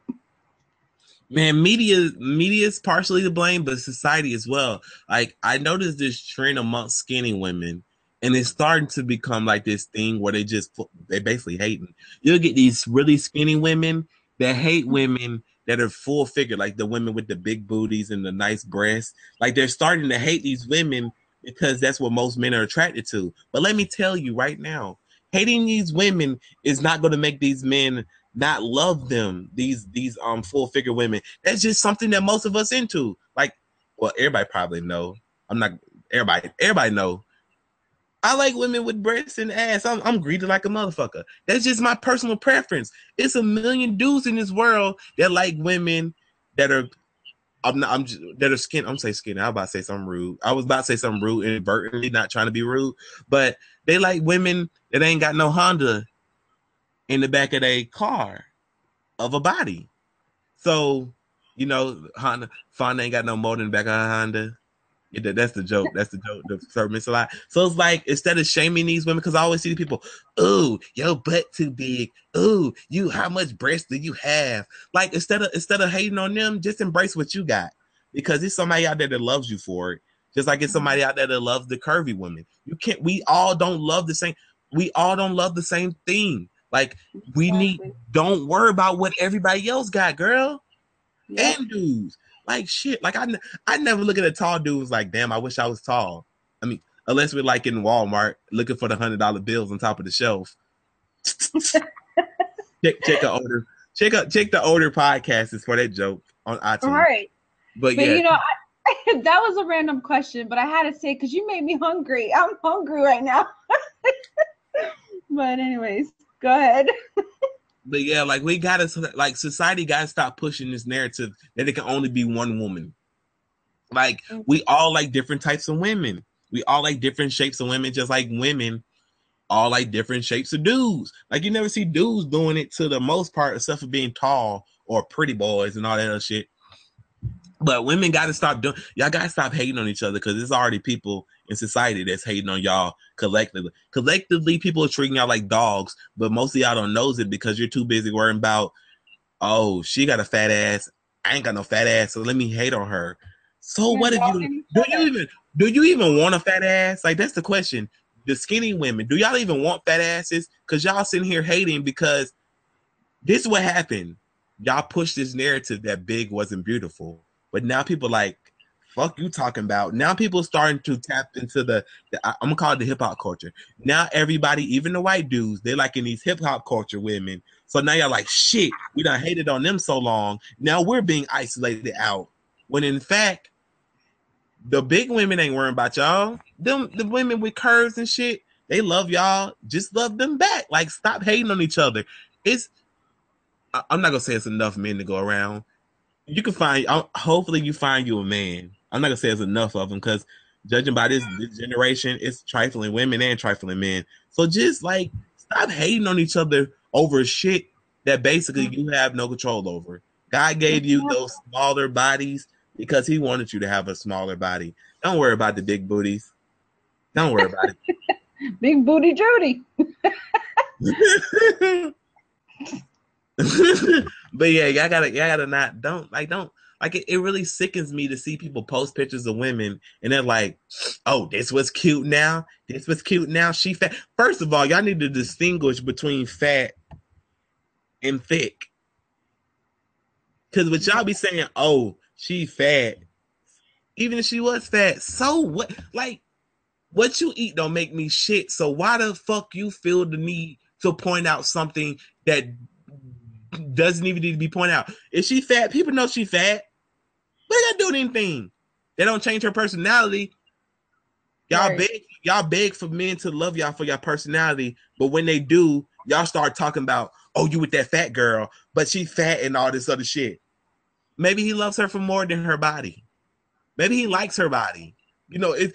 [SPEAKER 1] Man, media media is partially to blame, but society as well. Like I noticed this trend amongst skinny women, and it's starting to become like this thing where they just they basically hating. You'll get these really skinny women that hate women that are full figure, like the women with the big booties and the nice breasts. Like they're starting to hate these women because that's what most men are attracted to. But let me tell you right now, hating these women is not going to make these men not love them. These these um full figure women. That's just something that most of us into. Like, well, everybody probably know. I'm not everybody. Everybody know I like women with breasts and ass. I'm, I'm greedy like a motherfucker. That's just my personal preference. It's a million dudes in this world that like women that are I'm not I'm just that are skin. I'm say skinny. I was about to say something rude. I was about to say something rude inadvertently, not trying to be rude, but they like women that ain't got no Honda in the back of a car of a body. So, you know, Honda Fonda ain't got no motor in the back of a Honda. Yeah, that's the joke. That's the joke. The sermon a lot. So it's like instead of shaming these women, because I always see people, ooh, your butt too big. Ooh, you how much breast do you have? Like instead of instead of hating on them, just embrace what you got. Because it's somebody out there that loves you for it. Just like it's somebody out there that loves the curvy women. You can't we all don't love the same we all don't love the same thing. Like we exactly. need don't worry about what everybody else got, girl. Yeah. And dudes. Like shit. Like I, I never look at a tall dude was like, damn, I wish I was tall. I mean, unless we're like in Walmart looking for the hundred dollar bills on top of the shelf. check check the older check out check the older podcasts for that joke on iTunes.
[SPEAKER 2] All right.
[SPEAKER 1] But,
[SPEAKER 2] but
[SPEAKER 1] yeah.
[SPEAKER 2] you know, I, that was a random question, but I had to say because you made me hungry. I'm hungry right now. but anyways, go ahead.
[SPEAKER 1] But yeah, like we gotta like society gotta stop pushing this narrative that it can only be one woman. Like mm-hmm. we all like different types of women. We all like different shapes of women, just like women all like different shapes of dudes. Like you never see dudes doing it to the most part, except for being tall or pretty boys and all that other shit. But women got to stop doing. Y'all got to stop hating on each other because there's already people in society that's hating on y'all collectively. Collectively, people are treating y'all like dogs, but most of y'all don't knows it because you're too busy worrying about, oh, she got a fat ass. I ain't got no fat ass, so let me hate on her. So what if you do you even do you even want a fat ass? Like that's the question. The skinny women, do y'all even want fat asses? Cause y'all sitting here hating because this is what happened. Y'all pushed this narrative that big wasn't beautiful. But now people like, fuck you talking about. Now people starting to tap into the, the I'm gonna call it the hip hop culture. Now everybody, even the white dudes, they're like in these hip hop culture women. So now y'all like, shit, we done hated on them so long. Now we're being isolated out. When in fact, the big women ain't worrying about y'all. Them the women with curves and shit, they love y'all. Just love them back. Like stop hating on each other. It's I'm not gonna say it's enough men to go around, you can find. Hopefully, you find you a man. I'm not gonna say there's enough of them because judging by this, this generation, it's trifling women and trifling men. So just like stop hating on each other over shit that basically you have no control over. God gave you those smaller bodies because He wanted you to have a smaller body. Don't worry about the big booties. Don't worry about it.
[SPEAKER 2] big booty Judy.
[SPEAKER 1] but yeah, y'all gotta, y'all gotta not, don't like, don't like. It, it really sickens me to see people post pictures of women and they're like, "Oh, this was cute now. This was cute now. She fat." First of all, y'all need to distinguish between fat and thick, because what y'all be saying, "Oh, she fat," even if she was fat, so what? Like, what you eat don't make me shit. So why the fuck you feel the need to point out something that doesn't even need to be pointed out. Is she fat? People know she fat. But they not doing anything. They don't change her personality. Y'all right. beg, y'all beg for men to love y'all for your personality, but when they do, y'all start talking about, oh, you with that fat girl, but she fat and all this other shit. Maybe he loves her for more than her body. Maybe he likes her body. You know, it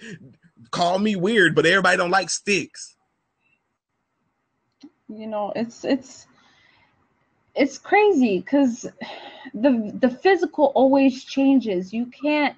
[SPEAKER 1] call me weird, but everybody don't like sticks.
[SPEAKER 2] You know, it's it's it's crazy because the the physical always changes. You can't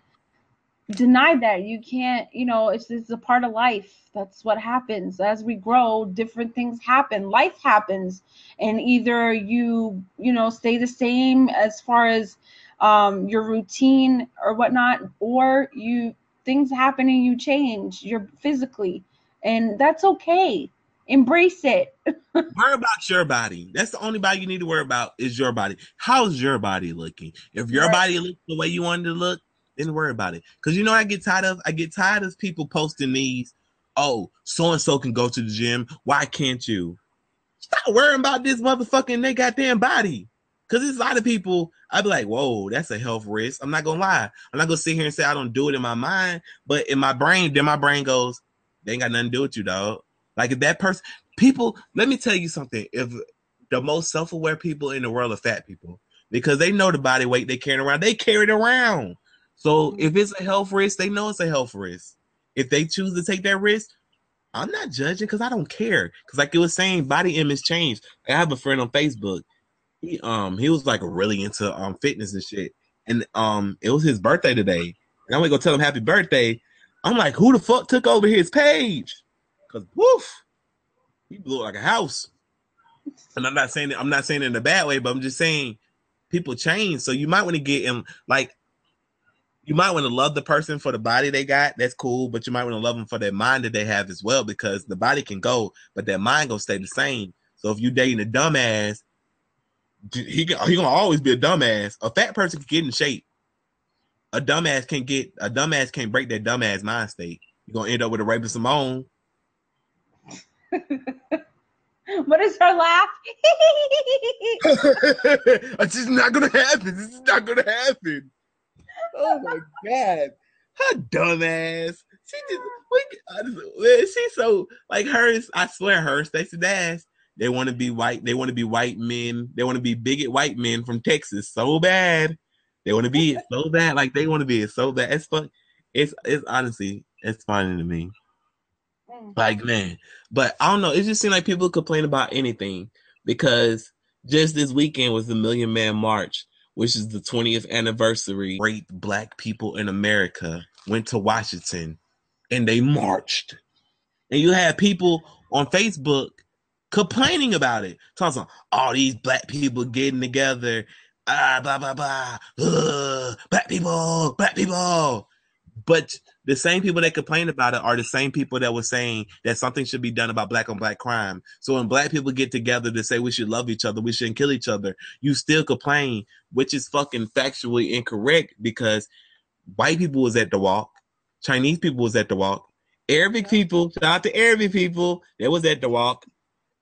[SPEAKER 2] deny that. You can't, you know, it's it's a part of life. That's what happens. As we grow, different things happen. Life happens. And either you, you know, stay the same as far as um, your routine or whatnot, or you things happen and you change. You're physically, and that's okay. Embrace it.
[SPEAKER 1] worry about your body. That's the only body you need to worry about is your body. How's your body looking? If your
[SPEAKER 2] Right.
[SPEAKER 1] body looks the way you want it to look, then worry about it. Because you know what I get tired of? I get tired of people posting these. Oh, so and so can go to the gym. Why can't you? Stop worrying about this motherfucking they goddamn body. Cause there's a lot of people, I'd be like, whoa, that's a health risk. I'm not gonna lie. I'm not gonna sit here and say I don't do it in my mind, but in my brain, then my brain goes, they ain't got nothing to do with you, dog. Like if that person, people, let me tell you something. If the most self-aware people in the world are fat people, because they know the body weight they carry around, they carry it around. So if it's a health risk, they know it's a health risk. If they choose to take that risk, I'm not judging because I don't care. Because like it was saying, body image changed. I have a friend on Facebook. He um he was like really into um fitness and shit. And um it was his birthday today. And I'm gonna go tell him happy birthday. I'm like, who the fuck took over his page? Cause woof, he blew it like a house. And I'm not saying it, I'm not saying in a bad way, but I'm just saying people change. So you might want to get him like you might want to love the person for the body they got. That's cool, but you might want to love them for their mind that they have as well, because the body can go, but their mind gonna stay the same. So if you dating a dumbass, he he gonna always be a dumbass. A fat person can get in shape. A dumbass can't get a dumbass can't break that dumbass mind state. You're gonna end up with a Raven-Symoné.
[SPEAKER 2] what is her laugh?
[SPEAKER 1] it's just not gonna happen. This is not gonna happen. Oh my god, her dumbass. She just we, she's so like hers. I swear, her Stacey Dash. They want to be white. They want to be white men. They want to be bigot white men from Texas so bad. They want to be it so bad. Like they want to be it so bad. It's fun. It's it's honestly it's funny to me. Like man, but I don't know. It just seemed like people complain about anything because just this weekend was the Million Man March, which is the 20th anniversary. Great black people in America went to Washington and they marched, and you had people on Facebook complaining about it, talking about all these black people getting together, ah blah blah blah, black people, black people. But the same people that complain about it are the same people that were saying that something should be done about black on black crime. So when black people get together to say we should love each other, we shouldn't kill each other, you still complain, which is fucking factually incorrect because white people was at the walk, Chinese people was at the walk, Arabic people, shout out to Arabic people, they was at the walk.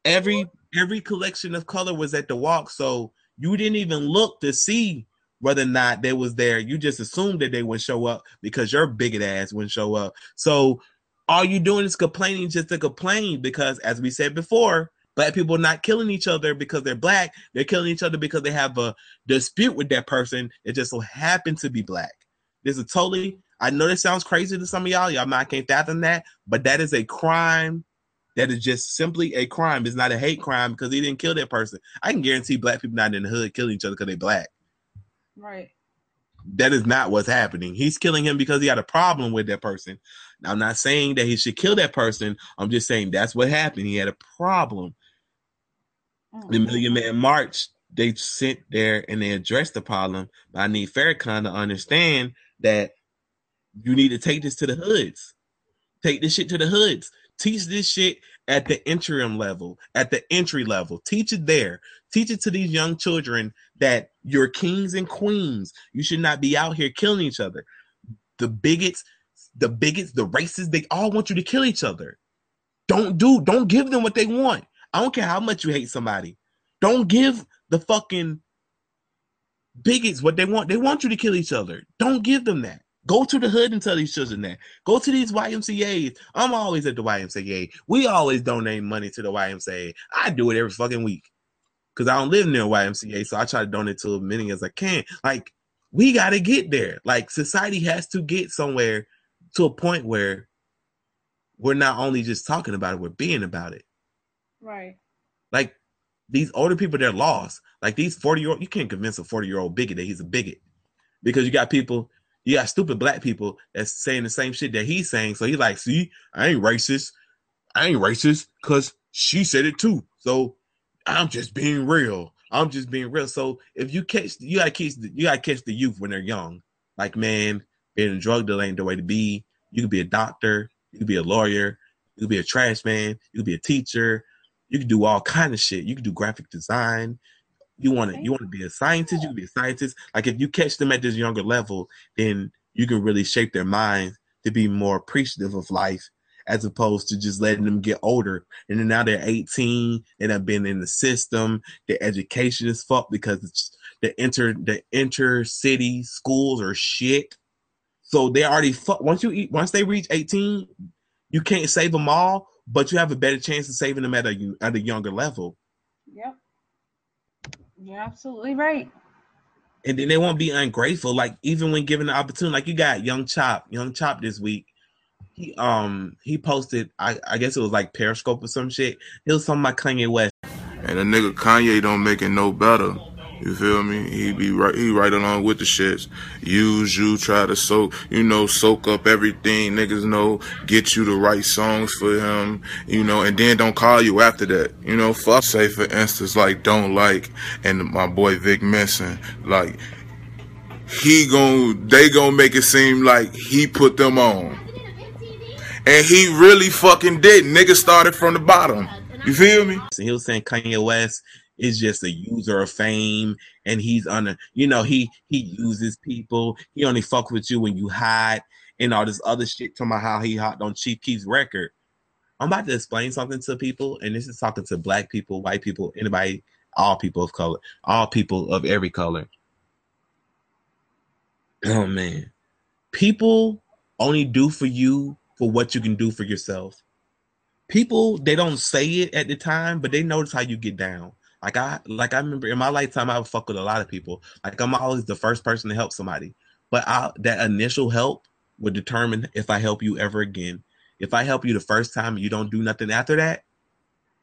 [SPEAKER 1] Every every collection of color was at the walk. So you didn't even look to see whether or not they was there. You just assumed that they would show up because your bigot ass wouldn't show up. So all you doing is complaining just to complain because as we said before, black people are not killing each other because they're black. They're killing each other because they have a dispute with that person. It just so happened to be black. This is totally I know this sounds crazy to some of y'all. Y'all might can't fathom that, but that is a crime. That is just simply a crime. It's not a hate crime because he didn't kill that person. I can guarantee black people not in the hood killing each other because they black.
[SPEAKER 2] Right.
[SPEAKER 1] That is not what's happening. He's killing him because he had a problem with that person. Now, I'm not saying that he should kill that person. I'm just saying that's what happened. He had a problem. Mm. The Million Man March, they sent there and they addressed the problem. But I need Farrakhan to understand that you need to take this to the hoods. Take this shit to the hoods. Teach this shit at the interim level, at the entry level. Teach it there. Teach it to these young children that you're kings and queens. You should not be out here killing each other. The bigots, the bigots, the racists, they all want you to kill each other. Don't do, don't give them what they want. I don't care how much you hate somebody. Don't give the fucking bigots what they want. They want you to kill each other. Don't give them that. Go to the hood and tell these children that. Go to these YMCA's. I'm always at the YMCA. We always donate money to the YMCA. I do it every fucking week because I don't live near YMCA, so I try to donate to as many as I can. Like, we got to get there. Like society has to get somewhere to a point where we're not only just talking about it, we're being about it.
[SPEAKER 2] Right.
[SPEAKER 1] Like these older people, they're lost. Like these 40 year old, you can't convince a 40 year old bigot that he's a bigot because you got people, you got stupid black people that's saying the same shit that he's saying. So he's like, see, I ain't racist. I ain't racist because she said it too. So I'm just being real. I'm just being real. So if you catch, you gotta catch, the, you gotta catch the youth when they're young. Like man, being a drug dealer ain't the way to be. You could be a doctor. You could be a lawyer. You could be a trash man. You could be a teacher. You could do all kind of shit. You could do graphic design. You want to you want to be a scientist. You could be a scientist. Like if you catch them at this younger level, then you can really shape their minds to be more appreciative of life as opposed to just letting them get older. And then now they're 18 and have been in the system. Their education is fucked because the inter the inter city schools are shit. So they already fuck. Once you eat, once they reach 18, you can't save them all, but you have a better chance of saving them at a at a younger level.
[SPEAKER 2] Yep. You're absolutely right.
[SPEAKER 1] And then they won't be ungrateful. Like even when given the opportunity, like you got Young Chop, Young Chop this week. He um he posted, I, I guess it was like Periscope or some shit. It was something about Kanye West.
[SPEAKER 4] And a nigga Kanye don't make it no better. You feel me? He be right. He right along with the shits. Use you, try to soak, you know, soak up everything. Niggas know, get you the right songs for him, you know, and then don't call you after that. You know, fuck. Say for instance, like don't like, and my boy Vic Mensa, like he gon' they gon' make it seem like he put them on, and he really fucking did. Nigga started from the bottom. You feel me?
[SPEAKER 1] So he was saying Kanye West is just a user of fame and he's on a you know he he uses people he only fuck with you when you hide and all this other shit talking about how he hopped on chief keef's record i'm about to explain something to people and this is talking to black people white people anybody all people of color all people of every color oh man people only do for you for what you can do for yourself people they don't say it at the time but they notice how you get down like I like I remember in my lifetime I would fuck with a lot of people. Like I'm always the first person to help somebody. But I, that initial help would determine if I help you ever again. If I help you the first time and you don't do nothing after that,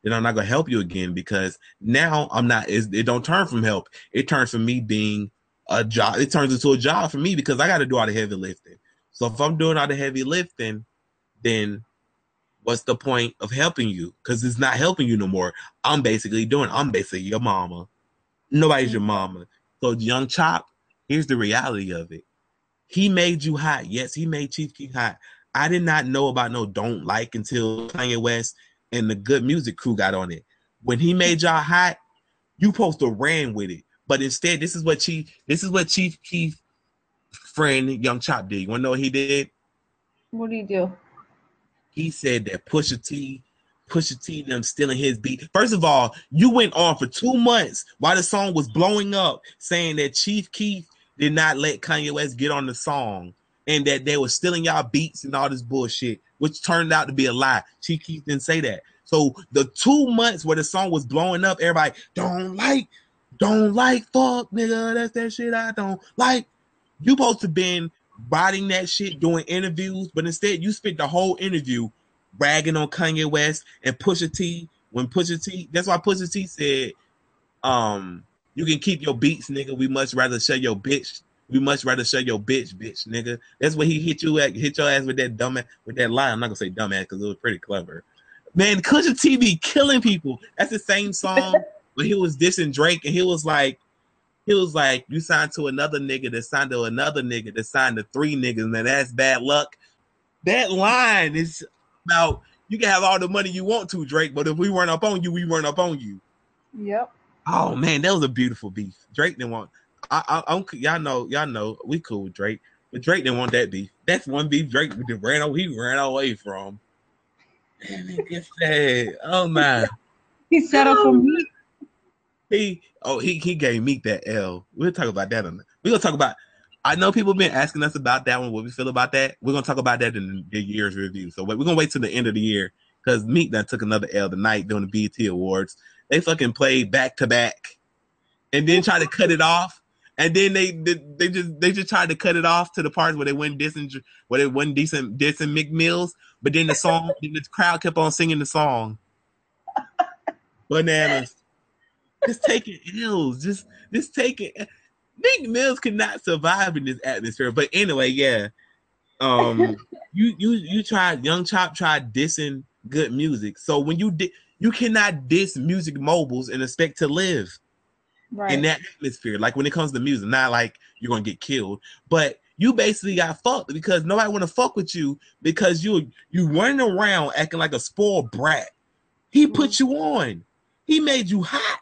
[SPEAKER 1] then I'm not gonna help you again because now I'm not. It don't turn from help. It turns from me being a job. It turns into a job for me because I got to do all the heavy lifting. So if I'm doing all the heavy lifting, then what's the point of helping you? Because it's not helping you no more. I'm basically doing. I'm basically your mama. Nobody's your mm-hmm. mama. So young chop, here's the reality of it. He made you hot. Yes, he made Chief Keef hot. I did not know about no don't like until Kanye West and the good music crew got on it. When he made y'all hot, you supposed to ran with it. But instead, this is what Chief this is what Chief Keef friend Young Chop did. You wanna know what he did?
[SPEAKER 2] What do you do?
[SPEAKER 1] He said that Pusha T, Pusha T, them stealing his beat. First of all, you went on for two months while the song was blowing up, saying that Chief Keef did not let Kanye West get on the song, and that they were stealing y'all beats and all this bullshit, which turned out to be a lie. Chief Keef didn't say that. So the two months where the song was blowing up, everybody don't like, don't like, fuck, nigga, that's that shit I don't like. You supposed to been writing that shit, doing interviews, but instead you spent the whole interview ragging on Kanye West and Pusha T. When Pusha T, that's why Pusha T said, um, you can keep your beats, nigga. We much rather show your bitch. We much rather show your bitch, bitch, nigga. That's what he hit you at, hit your ass with that dumb ass, with that line. I'm not gonna say dumbass because it was pretty clever. Man, Pusha T be killing people. That's the same song when he was dissing Drake and he was like, he was like, you signed to another nigga that signed to another nigga that signed to three niggas, and that's bad luck. That line is about you can have all the money you want to, Drake, but if we weren't up on you, we weren't up on you.
[SPEAKER 2] Yep.
[SPEAKER 1] Oh man, that was a beautiful beef. Drake didn't want. I, I, I'm, y'all know, y'all know, we cool with Drake, but Drake didn't want that beef. That's one beef Drake ran, he ran away from. Man, it sad. Oh man.
[SPEAKER 2] He settled for me.
[SPEAKER 1] He oh he he gave Meek that L. We'll talk about that on. We're gonna talk about. I know people have been asking us about that one. What we feel about that? We're gonna talk about that in the year's review. So we're gonna wait till the end of the year because Meek that took another L tonight during the BET Awards. They fucking played back to back, and then try to cut it off. and then they, they they just they just tried to cut it off to the parts where they went decent where they went decent decent Meek Mills, but then the song then the crowd kept on singing the song. Bananas. Just taking ills. Just just taking Meek Mills could not survive in this atmosphere. But anyway, yeah. Um you you you tried Young Chop tried dissing good music. So when you did you cannot diss music mobiles and expect to live
[SPEAKER 2] Right.
[SPEAKER 1] in that atmosphere. Like when it comes to music, not like you're gonna get killed, but you basically got fucked because nobody want to fuck with you because you you running around acting like a spoiled brat. He put you on. He made you hot.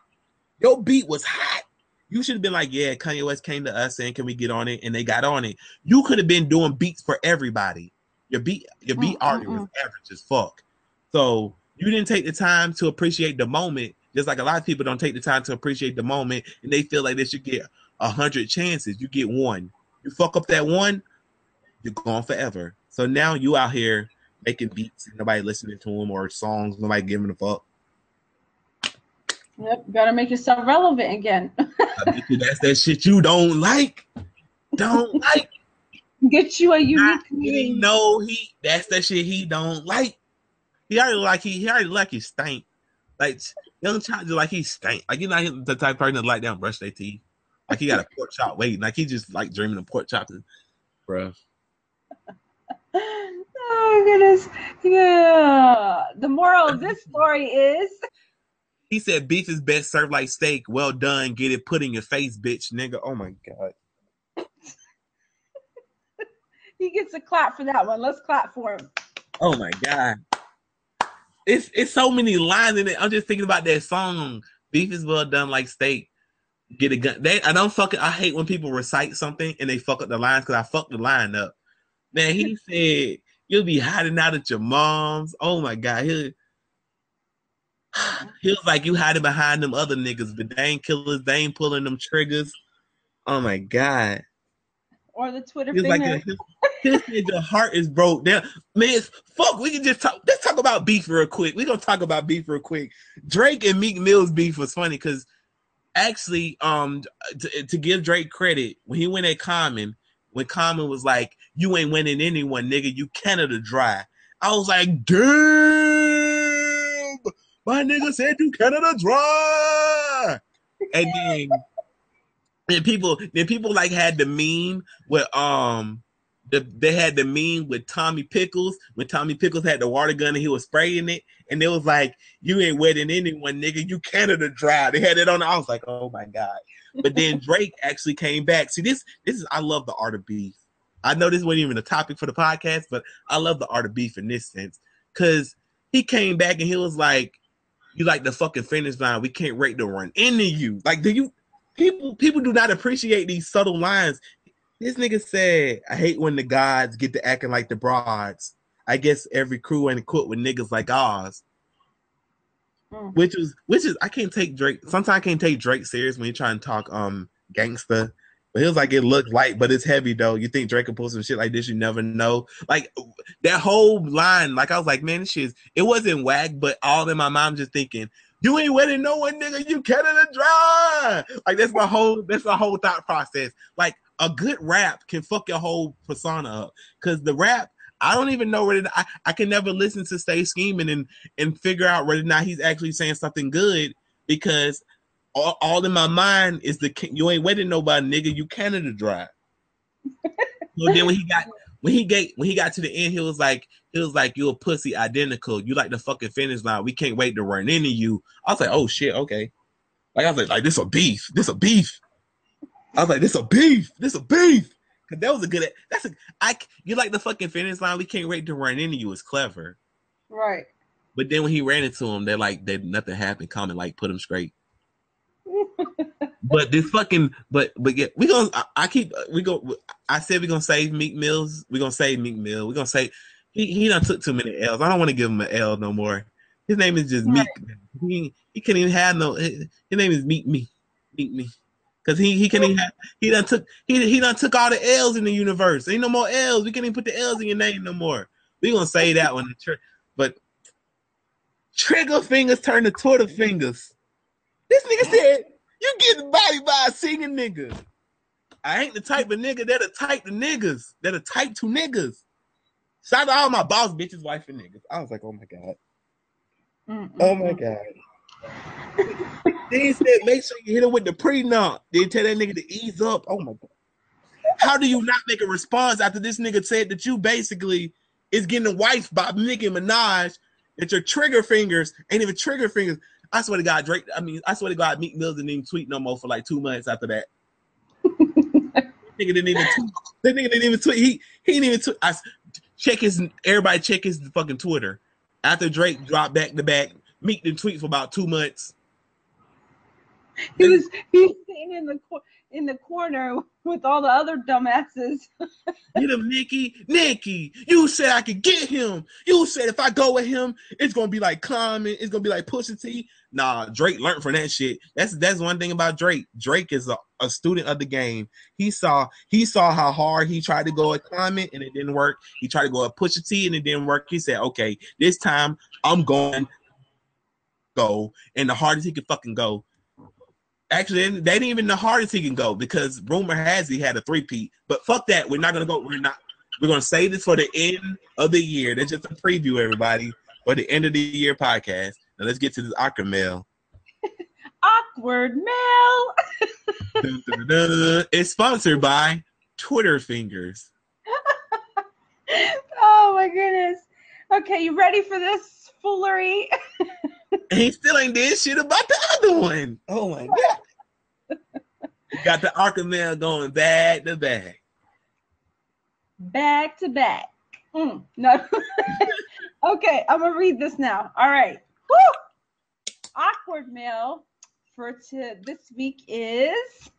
[SPEAKER 1] Your beat was hot. You should have been like, yeah, Kanye West came to us saying, can we get on it? And they got on it. You could have been doing beats for everybody. Your beat, your beat
[SPEAKER 2] Mm,
[SPEAKER 1] already was average as fuck. So you didn't take the time to appreciate the moment, just like a lot of people don't take the time to appreciate the moment, and they feel like they should get a hundred chances. You get one. You fuck up that one, you're gone forever. So now you out here making beats and nobody listening to them or songs, nobody giving a fuck.
[SPEAKER 2] Yep. Gotta make yourself relevant again.
[SPEAKER 1] You that's that shit you don't like. Don't like.
[SPEAKER 2] Get you a unique name.
[SPEAKER 1] no heat. That's that shit he don't like. He already like he, he already like he stank. Like young child like he stank. Like you not the type of person that like down brush their teeth. Like he got a pork chop waiting. Like he just like dreaming of pork chops. Bruh.
[SPEAKER 2] Oh my goodness. Yeah. The moral of this story is
[SPEAKER 1] He said beef is best served like steak. Well done. Get it put in your face, bitch, nigga. Oh my god.
[SPEAKER 2] he gets a clap for that one. Let's clap for him.
[SPEAKER 1] Oh my god. It's it's so many lines in it. I'm just thinking about that song. Beef is well done like steak. Get a gun. They I don't fucking I hate when people recite something and they fuck up the lines because I fucked the line up. Man, he said you'll be hiding out at your mom's. Oh my god. He, he was like you hiding behind them other niggas, but they ain't killers, they ain't pulling them triggers. Oh my god.
[SPEAKER 2] Or the Twitter
[SPEAKER 1] He's like,
[SPEAKER 2] finger.
[SPEAKER 1] his, his nigga heart is broke down. Man, fuck, we can just talk. Let's talk about beef real quick. we going to talk about beef real quick. Drake and Meek Mill's beef was funny because actually, um, to, to give Drake credit, when he went at Common, when Common was like, You ain't winning anyone, nigga, you Canada dry. I was like, Damn, my nigga said you Canada dry. And then then people then people like had the meme with um the, they had the meme with Tommy Pickles when Tommy Pickles had the water gun and he was spraying it. And it was like you ain't wetting anyone nigga. You Canada dry. They had it on. I was like oh my god. But then Drake actually came back. See this this is I love the art of beef. I know this wasn't even a topic for the podcast but I love the art of beef in this sense. Because he came back and he was like you like the fucking finish line we can't rate the run into you like do you people people do not appreciate these subtle lines. This nigga said, I hate when the gods get to acting like the broads. I guess every crew ain't equipped with niggas like ours.
[SPEAKER 2] Mm.
[SPEAKER 1] Which is which is I can't take Drake. Sometimes I can't take Drake serious when you try and talk um gangster. But he was like, it looks light, but it's heavy though. You think Drake could pull some shit like this? You never know. Like that whole line, like I was like, man, this shit, it wasn't whack, but all in my mind, just thinking, you ain't wetting no one, nigga. You Canada dry. Like that's my whole that's my whole thought process. Like a good rap can fuck your whole persona up. Cause the rap, I don't even know whether I, I can never listen to Stay Scheming and and figure out whether or not he's actually saying something good because all, all in my mind is the you ain't wetting nobody, nigga. You Canada dry. so then when he got when he get when he got to the end, he was like, he was like, "You a pussy, identical. You like the fucking finish line. We can't wait to run into you." I was like, "Oh shit, okay." Like I was like, "Like this a beef. This a beef." I was like, "This a beef. This a beef." Cause that was a good. That's a I. You like the fucking finish line. We can't wait to run into you. It's clever.
[SPEAKER 2] Right.
[SPEAKER 1] But then when he ran into him, they're like, they nothing happened. Common like put him straight. But this fucking, but but yeah, we gonna. I, I keep we go. I said we gonna save Meek Mills. We gonna save Meek Mill. We gonna say he he done took too many L's. I don't want to give him an L no more. His name is just Meek. He he can't even have no. His, his name is Meek Me. Meek Me. Cause he he can't even have, he done took he he done took all the L's in the universe. Ain't no more L's. We can't even put the L's in your name no more. We gonna say that one. But trigger fingers turn to Twitter fingers. This nigga said, you getting body by a singing nigga. I ain't the type of nigga that a type to niggas. That a type to niggas. Shout out to all my boss bitches, wife, and niggas. I was like, oh my god.
[SPEAKER 2] Mm-mm.
[SPEAKER 1] Oh my god. then he said, make sure you hit him with the prenup. Then tell that nigga to ease up. Oh my god. How do you not make a response after this nigga said that you basically is getting a wife by Nicki Minaj that your trigger fingers ain't even trigger fingers? I swear to God, Drake. I mean, I swear to God, Meek Mill didn't even tweet no more for like two months after that. nigga didn't even tweet. That nigga didn't even tweet. He he didn't even tweet. I check his. Everybody check his fucking Twitter. After Drake dropped back to back, Meek didn't tweet for about two months.
[SPEAKER 2] He was he was sitting in the in the corner with all the other dumbasses.
[SPEAKER 1] Get him, Nikki. Nikki, you said I could get him. You said if I go with him, it's gonna be like climbing. It's gonna be like Pusha T. Nah, Drake learned from that shit. That's that's one thing about Drake. Drake is a, a student of the game. He saw he saw how hard he tried to go at climbing and it didn't work. He tried to go at Pusha T and it didn't work. He said, okay, this time I'm going go and the hardest he could fucking go. Actually, they ain't even the hardest he can go because rumor has he had a three peat. But fuck that, we're not gonna go. We're not. We're gonna save this for the end of the year. That's just a preview, everybody, for the end of the year podcast. Now let's get to this Awkward mail.
[SPEAKER 2] Awkward
[SPEAKER 1] dun. It's sponsored by Twitter Fingers.
[SPEAKER 2] Oh my goodness. Okay, you ready for this foolery?
[SPEAKER 1] And he still ain't did shit about the other one. Oh my god. Got the Awkward mail going back to back.
[SPEAKER 2] back to back. Mm, no. okay, I'm gonna read this now. All right. Woo! Awkward mail for to this week is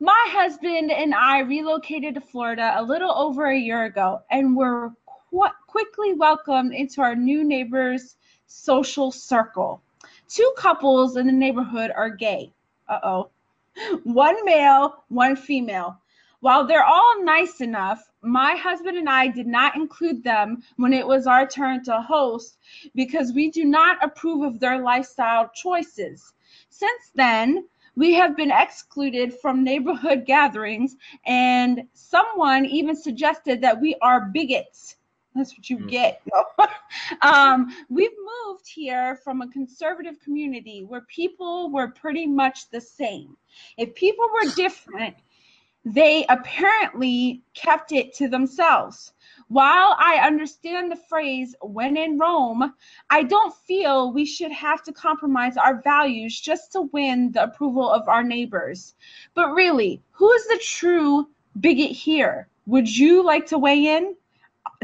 [SPEAKER 2] my husband and I relocated to Florida a little over a year ago and were qu- quickly welcomed into our new neighbors' social circle. Two couples in the neighborhood are gay. Uh oh. One male, one female. While they're all nice enough, my husband and I did not include them when it was our turn to host because we do not approve of their lifestyle choices. Since then, we have been excluded from neighborhood gatherings, and someone even suggested that we are bigots. That's what you
[SPEAKER 1] Mm.
[SPEAKER 2] get. um, we've moved here from a conservative community where people were pretty much the same. If people were different, they apparently kept it to themselves. While I understand the phrase when in Rome, I don't feel we should have to compromise our values just to win the approval of our neighbors. But really, who is the true bigot here? Would you like to weigh in?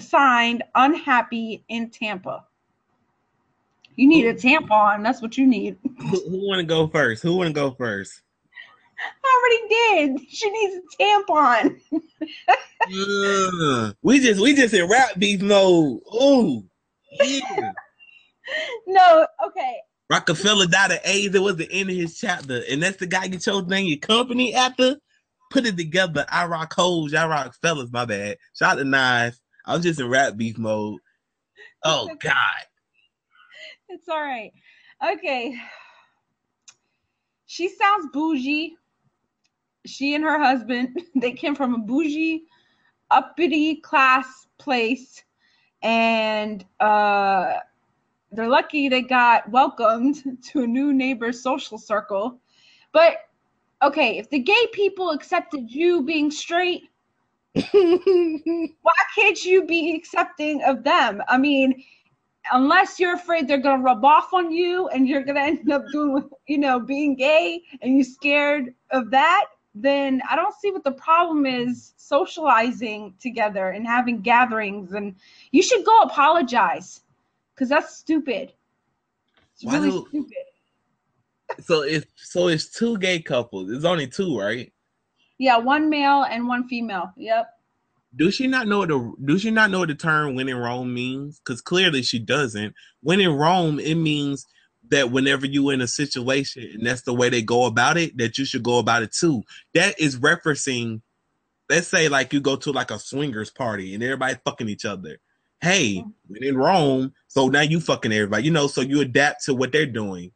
[SPEAKER 2] Signed, unhappy in Tampa. You need a tampon. That's what you need.
[SPEAKER 1] Who, who want to go first? Who want to go first?
[SPEAKER 2] I already did. She needs a tampon.
[SPEAKER 1] Ugh. we just we just in rap beef mode. Ooh, yeah.
[SPEAKER 2] No, okay.
[SPEAKER 1] Rockefeller died of AIDS. It was the end of his chapter, and that's the guy you chose name your company after. Put it together. I rock hoes, y'all rock fellas. My bad. Shout out to Knife. I was just in rap beef mode. Oh God.
[SPEAKER 2] It's all right. Okay. She sounds bougie. She and her husband, they came from a bougie, uppity class place. And uh, they're lucky they got welcomed to a new neighbor social circle. But okay, if the gay people accepted you being straight, why can't you be accepting of them? I mean, unless you're afraid they're gonna rub off on you and you're gonna end up doing, you know, being gay and you're scared of that, then I don't see what the problem is socializing together and having gatherings. And you should go apologize because that's stupid. It's
[SPEAKER 1] Why
[SPEAKER 2] really
[SPEAKER 1] do-
[SPEAKER 2] stupid.
[SPEAKER 1] so it's so it's two gay couples. It's only two, right?
[SPEAKER 2] Yeah, one male and one female. Yep.
[SPEAKER 1] Do she not know what the do she not know what the term when in Rome means? Because clearly she doesn't. When in Rome, it means that whenever you in a situation and that's the way they go about it, that you should go about it too. That is referencing, let's say like you go to like a swingers party and everybody fucking each other. Hey, when in Rome, so now you fucking everybody, you know, so you adapt to what they're doing.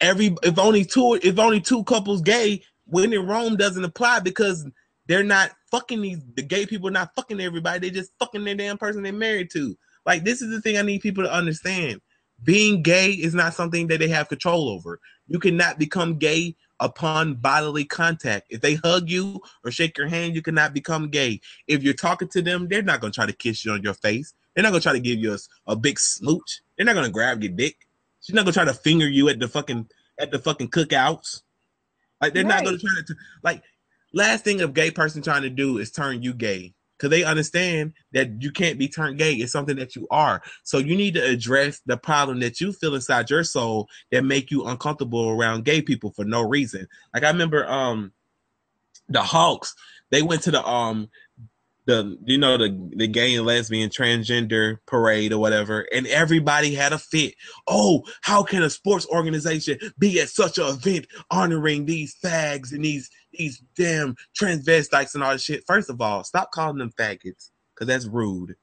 [SPEAKER 1] Every if only two if only two couples gay, when in Rome doesn't apply because they're not fucking these the gay people are not fucking everybody. They just fucking their damn person they're married to. Like this is the thing I need people to understand. Being gay is not something that they have control over. You cannot become gay upon bodily contact. If they hug you or shake your hand, you cannot become gay. If you're talking to them, they're not gonna try to kiss you on your face. They're not gonna try to give you a, a big smooch. They're not gonna grab your dick. She's not gonna try to finger you at the fucking at the fucking cookouts. Like they're not gonna try to like last thing a gay person trying to do is turn you gay. Cause they understand that you can't be turned gay. It's something that you are. So you need to address the problem that you feel inside your soul that make you uncomfortable around gay people for no reason. Like I remember um the Hawks, they went to the um the you know the the gay and lesbian transgender parade or whatever, and everybody had a fit. Oh, how can a sports organization be at such an event honoring these fags and these these damn transvestites and all this shit? First of all, stop calling them faggots because that's rude.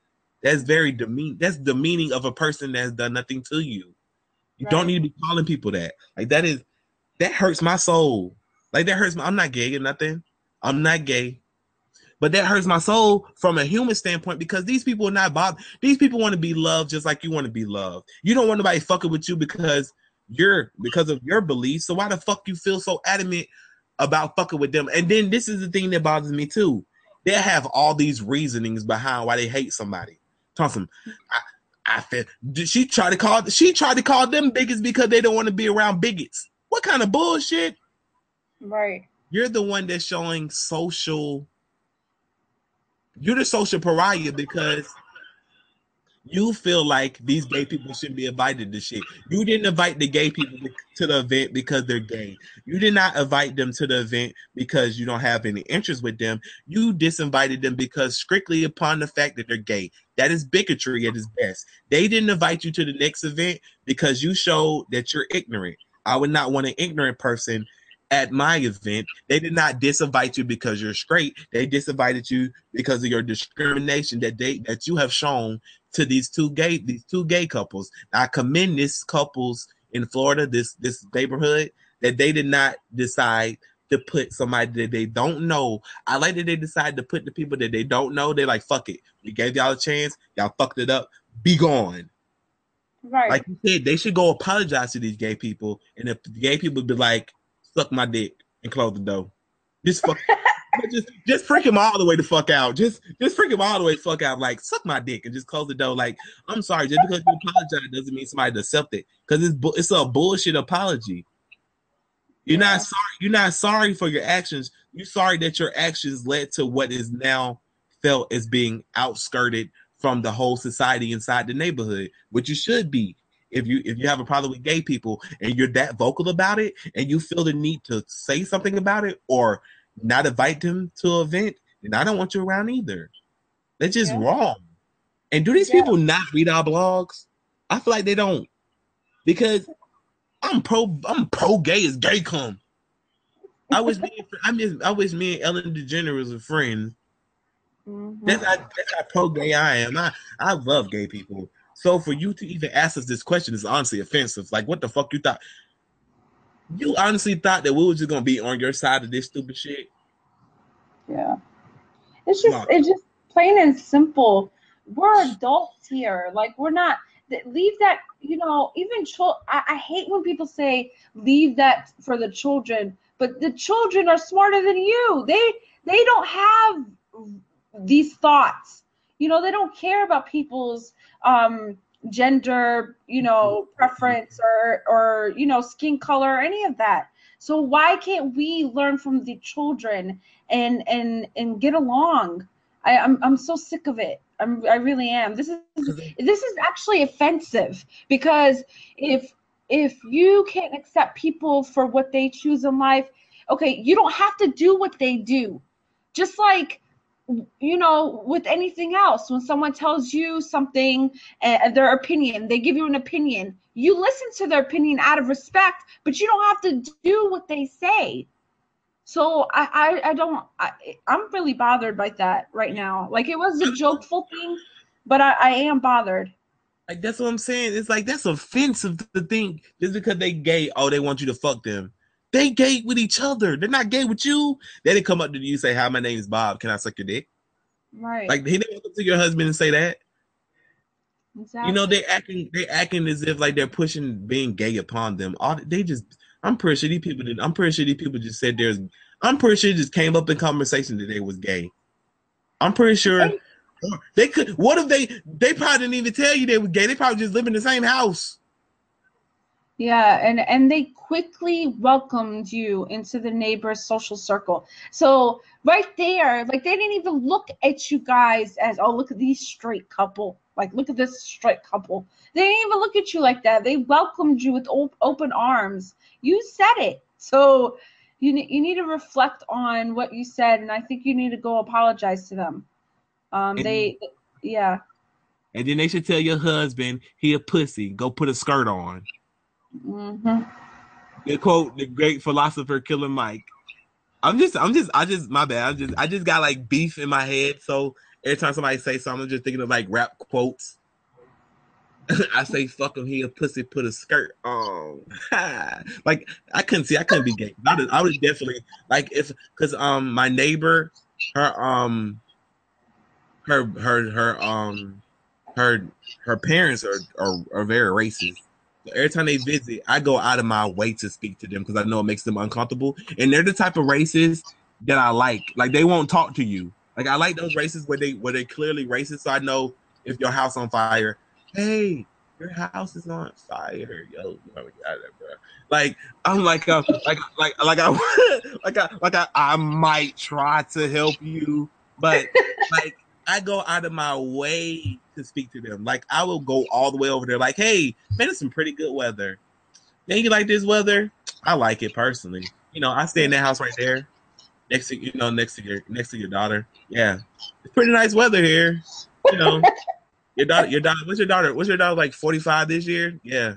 [SPEAKER 1] That's very demean. That's demeaning of a person that has done nothing to you. You don't need to be calling people that. Like that is that hurts my soul. Like that hurts my. I'm not gay or nothing. I'm not gay. But that hurts my soul from a human standpoint because these people are not bothered. These people want to be loved just like you want to be loved. You don't want nobody fucking with you because you're because of your beliefs. So why the fuck you feel so adamant about fucking with them? And then this is the thing that bothers me too. They have all these reasonings behind why they hate somebody. Thompson, I, I feel she tried to call she tried to call them bigots because they don't want to be around bigots. What kind of bullshit?
[SPEAKER 2] Right.
[SPEAKER 1] You're the one that's showing social. You're the social pariah because you feel like these gay people shouldn't be invited to shit. You didn't invite the gay people to the event because they're gay. You did not invite them to the event because you don't have any interest with them. You disinvited them because strictly upon the fact that they're gay. That is bigotry at its best. They didn't invite you to the next event because you showed that you're ignorant. I would not want an ignorant person at my event. They did not disinvite you because you're straight. They disinvited you because of your discrimination that they that you have shown to these two gay these two gay couples. I commend this couples in Florida, this this neighborhood, that they did not decide to put somebody that they don't know. I like that they decided to put the people that they don't know. They're like, fuck it. We gave y'all a chance. Y'all fucked it up. Be gone.
[SPEAKER 2] Right.
[SPEAKER 1] Like you said, they should go apologize to these gay people. And if the gay people would be like, suck my dick and close the door. Just fuck just just freak him all the way the fuck out. Just just freak him all the way the fuck out. Like suck my dick and just close the door. Like I'm sorry, just because you apologize doesn't mean somebody accept it. Because it's bu- it's a bullshit apology. You're
[SPEAKER 2] Yeah.
[SPEAKER 1] not sorry. You're not sorry for your actions. You're sorry that your actions led to what is now felt as being outskirted from the whole society inside the neighborhood, which you should be. If you if you have a problem with gay people and you're that vocal about it, and you feel the need to say something about it or not invite them to an event, then I don't want you around either. That's just
[SPEAKER 2] Yeah.
[SPEAKER 1] wrong. And do these
[SPEAKER 2] Yeah.
[SPEAKER 1] people not read our blogs? I feel like they don't because I'm pro. I'm pro gay as gay come. I wish me. I miss. I wish me and Ellen DeGeneres were friends.
[SPEAKER 2] Mhm.
[SPEAKER 1] That's how, that's how pro gay I am. I I love gay people. So for you to even ask us this question is honestly offensive. Like, what the fuck you thought? You honestly thought that we were just gonna be on your side of this stupid shit?
[SPEAKER 2] Yeah. It's just it's just plain and simple. We're adults here. Like we're not leave that, you know, even chil- I, I hate when people say leave that for the children, but the children are smarter than you. They they don't have these thoughts. You know, they don't care about people's um gender, you know, mm-hmm. preference or or you know, skin color or any of that. So why can't we learn from the children and and and get along? I, I'm I'm so sick of it. I'm I really am. This is this is actually offensive because if if you can't accept people for what they choose in life, okay, you don't have to do what they do. Just like you know, with anything else, when someone tells you something, uh, their opinion, they give you an opinion, you listen to their opinion out of respect, but you don't have to do what they say. So I, I, I don't, I, I'm really bothered by that right now. Like it was a jokeful thing, but I, I am bothered.
[SPEAKER 1] Like that's what I'm saying. It's like that's offensive to think just because they gay. Oh, they want you to fuck them. They gay with each other. They're not gay with you. They didn't come up to you and say, "Hi, my name is Bob. Can I suck your dick?"
[SPEAKER 2] Right.
[SPEAKER 1] Like he didn't come to your husband and say that.
[SPEAKER 2] exactly.
[SPEAKER 1] You know, they acting they acting as if like they're pushing being gay upon them. All they just I'm pretty sure these people did I'm pretty sure these people just said there's I'm pretty sure it just came up in conversation that they was gay. I'm pretty sure they could what if they they probably didn't even tell you they were gay. They probably just live in the same house.
[SPEAKER 2] Yeah, and and they quickly welcomed you into the neighbor's social circle. So right there, like they didn't even look at you guys as, oh, look at these straight couple. Like look at this straight couple. They didn't even look at you like that. They welcomed you with op- open arms. You said it. So you ne- you need to reflect on what you said, and I think you need to go apologize to them. Um,
[SPEAKER 1] And-
[SPEAKER 2] they, yeah,
[SPEAKER 1] And then they should tell your husband he a pussy. Go put a skirt on.
[SPEAKER 2] Hmm
[SPEAKER 1] The quote the great philosopher Killer Mike. I'm just I'm just I just my bad. I'm just I just got like beef in my head. So every time somebody say something, I'm just thinking of like rap quotes. I say fuck him, he a pussy, put a skirt on. like I couldn't see, I couldn't be gay. I would, I would definitely like if because um my neighbor, her um her her her um her her parents are are, are very racist. Every time they visit, I go out of my way to speak to them because I know it makes them uncomfortable. And they're the type of racists that I like. Like they won't talk to you. Like I like those racists where they where they clearly racist. So I know if your house on fire, hey, your house is on fire, yo. bro. Like I'm like uh, like like like I like I like I, I might try to help you, but like I go out of my way to speak to them. Like I will go all the way over there. Like, hey, man, it's some pretty good weather. Man, you like this weather? I like it personally. You know, I stay in that house right there, next to you know, next to your next to your daughter. Yeah, it's pretty nice weather here. You know, your daughter, your daughter. What's your daughter? What's your daughter like? Forty five this year? Yeah.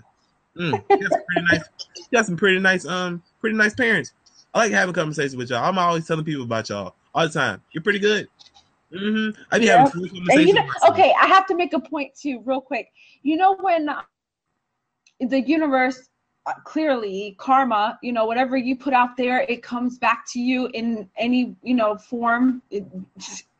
[SPEAKER 1] Mm, you got some pretty nice. You got some pretty nice. Um, pretty nice parents. I like having conversations with y'all. I'm always telling people about y'all all the time. You're pretty good. Mm-hmm. I be
[SPEAKER 2] Yeah.
[SPEAKER 1] having full conversations.
[SPEAKER 2] you know, okay, I have to make a point too, real quick. You know, when the universe uh, clearly karma, you know, whatever you put out there, it comes back to you in any, you know, form. It,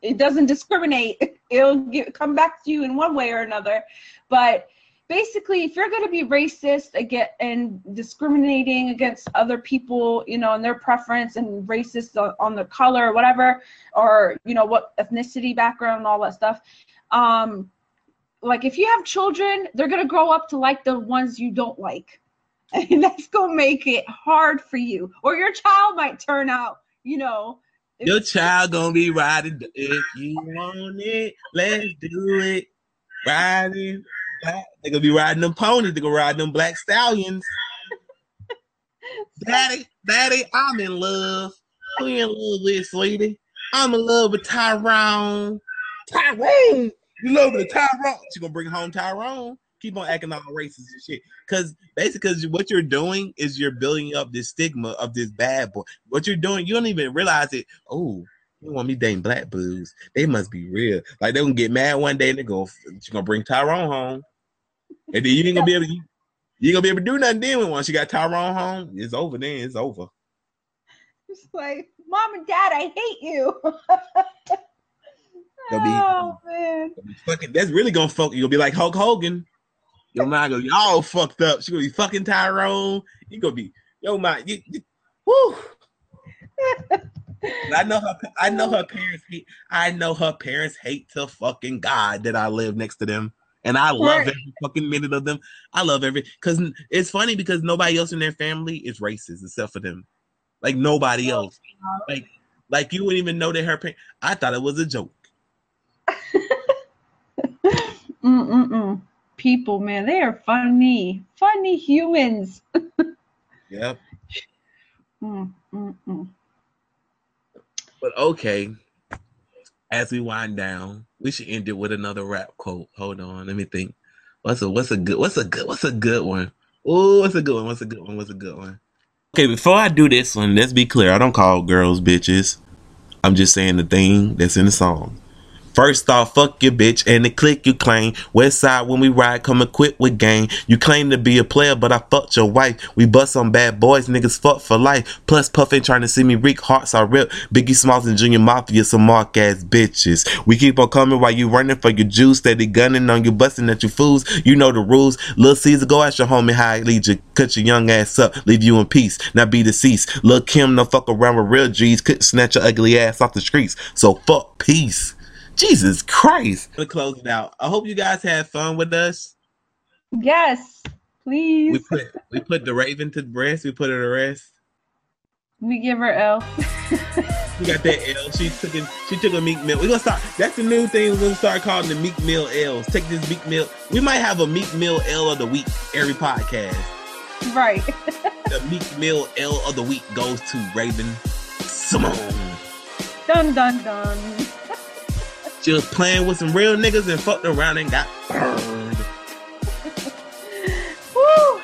[SPEAKER 2] it doesn't discriminate. It'll get, come back to you in one way or another. But basically, if you're going to be racist again and discriminating against other people, you know, and their preference and racist on, on the color or whatever, or you know what ethnicity background and all that stuff um like if you have children they're going to grow up to like the ones you don't like and that's going to make it hard for you or your child might turn out you know
[SPEAKER 1] Your child gonna be riding if you want it. Let's do it. Riding. They gonna be riding them ponies. They gonna ride them black stallions. Daddy, daddy, I'm in love. Who in love with, sweetie? I'm in love with Tyrone. Tyrone, you love with Tyrone. She gonna bring home Tyrone. Keep on acting all racist and shit. Cause basically, cause what you're doing is you're building up this stigma of this bad boy. What you're doing, you don't even realize it. Oh, you want me dating black blues? They must be real. Like they gonna get mad one day and they go, she gonna bring Tyrone home, and then you ain't gonna be able to. You ain't gonna be able to do nothing then when once you got Tyrone home, it's over then, it's over.
[SPEAKER 2] it's like mom and dad i hate you
[SPEAKER 1] be-
[SPEAKER 2] oh man
[SPEAKER 1] Fucking that's really gonna fuck you. Gonna be like Hulk Hogan. Your mind gonna be all fucked up. She gonna be fucking Tyrone. You gonna be yo mind. You, you, whew. I know her. I know her parents hate. I know her parents hate to fucking God that I live next to them, and I love
[SPEAKER 2] Right.
[SPEAKER 1] every fucking minute of them. I love every because it's funny because nobody else in their family is racist except for them. Like nobody else. Like like you wouldn't even know that her parents. I thought it was a joke.
[SPEAKER 2] Mm-mm-mm. people man they are funny funny humans
[SPEAKER 1] Yep.
[SPEAKER 2] Mm-mm-mm.
[SPEAKER 1] But okay, as we wind down, we should end it with another rap quote. Hold on, let me think. What's a what's a good what's a good what's a good one? Oh, what's a good one? What's a good one? What's a good one? Okay, before I do this one, let's be clear. I don't call girls bitches. I'm just saying the thing that's in the song. First off, fuck your bitch and the click you claim. West side when we ride, come equipped with gang. You claim to be a player, but I fucked your wife. We bust on bad boys, niggas fuck for life. Plus, Puff ain't trying to see me reek, hearts are ripped. Biggie Smalls and Junior Mafia, some mark ass bitches. We keep on coming while you running for your juice, steady gunning on you, busting at you fools. You know the rules. Lil Cease, go ask your homie how I lead you. Cut your young ass up, leave you in peace, Now be deceased. Lil Kim, no fuck around with real G's, couldn't snatch your ugly ass off the streets. So fuck peace. Jesus Christ. To close it out. I hope you guys had fun with us.
[SPEAKER 2] Yes, please.
[SPEAKER 1] We put we put the Raven to the rest. We put her to rest.
[SPEAKER 2] We give her L.
[SPEAKER 1] We got that L. She took a she took a Meek Mill. We're gonna start. That's the new thing. We're gonna start calling the Meek Mill L's. Take this Meek Mill. We might have a Meek Mill L of the week every podcast.
[SPEAKER 2] right.
[SPEAKER 1] The Meek Mill L of the week goes to Raven Simone.
[SPEAKER 2] dun dun dun.
[SPEAKER 1] She was playing with some real niggas and fucked around and got burned. Woo!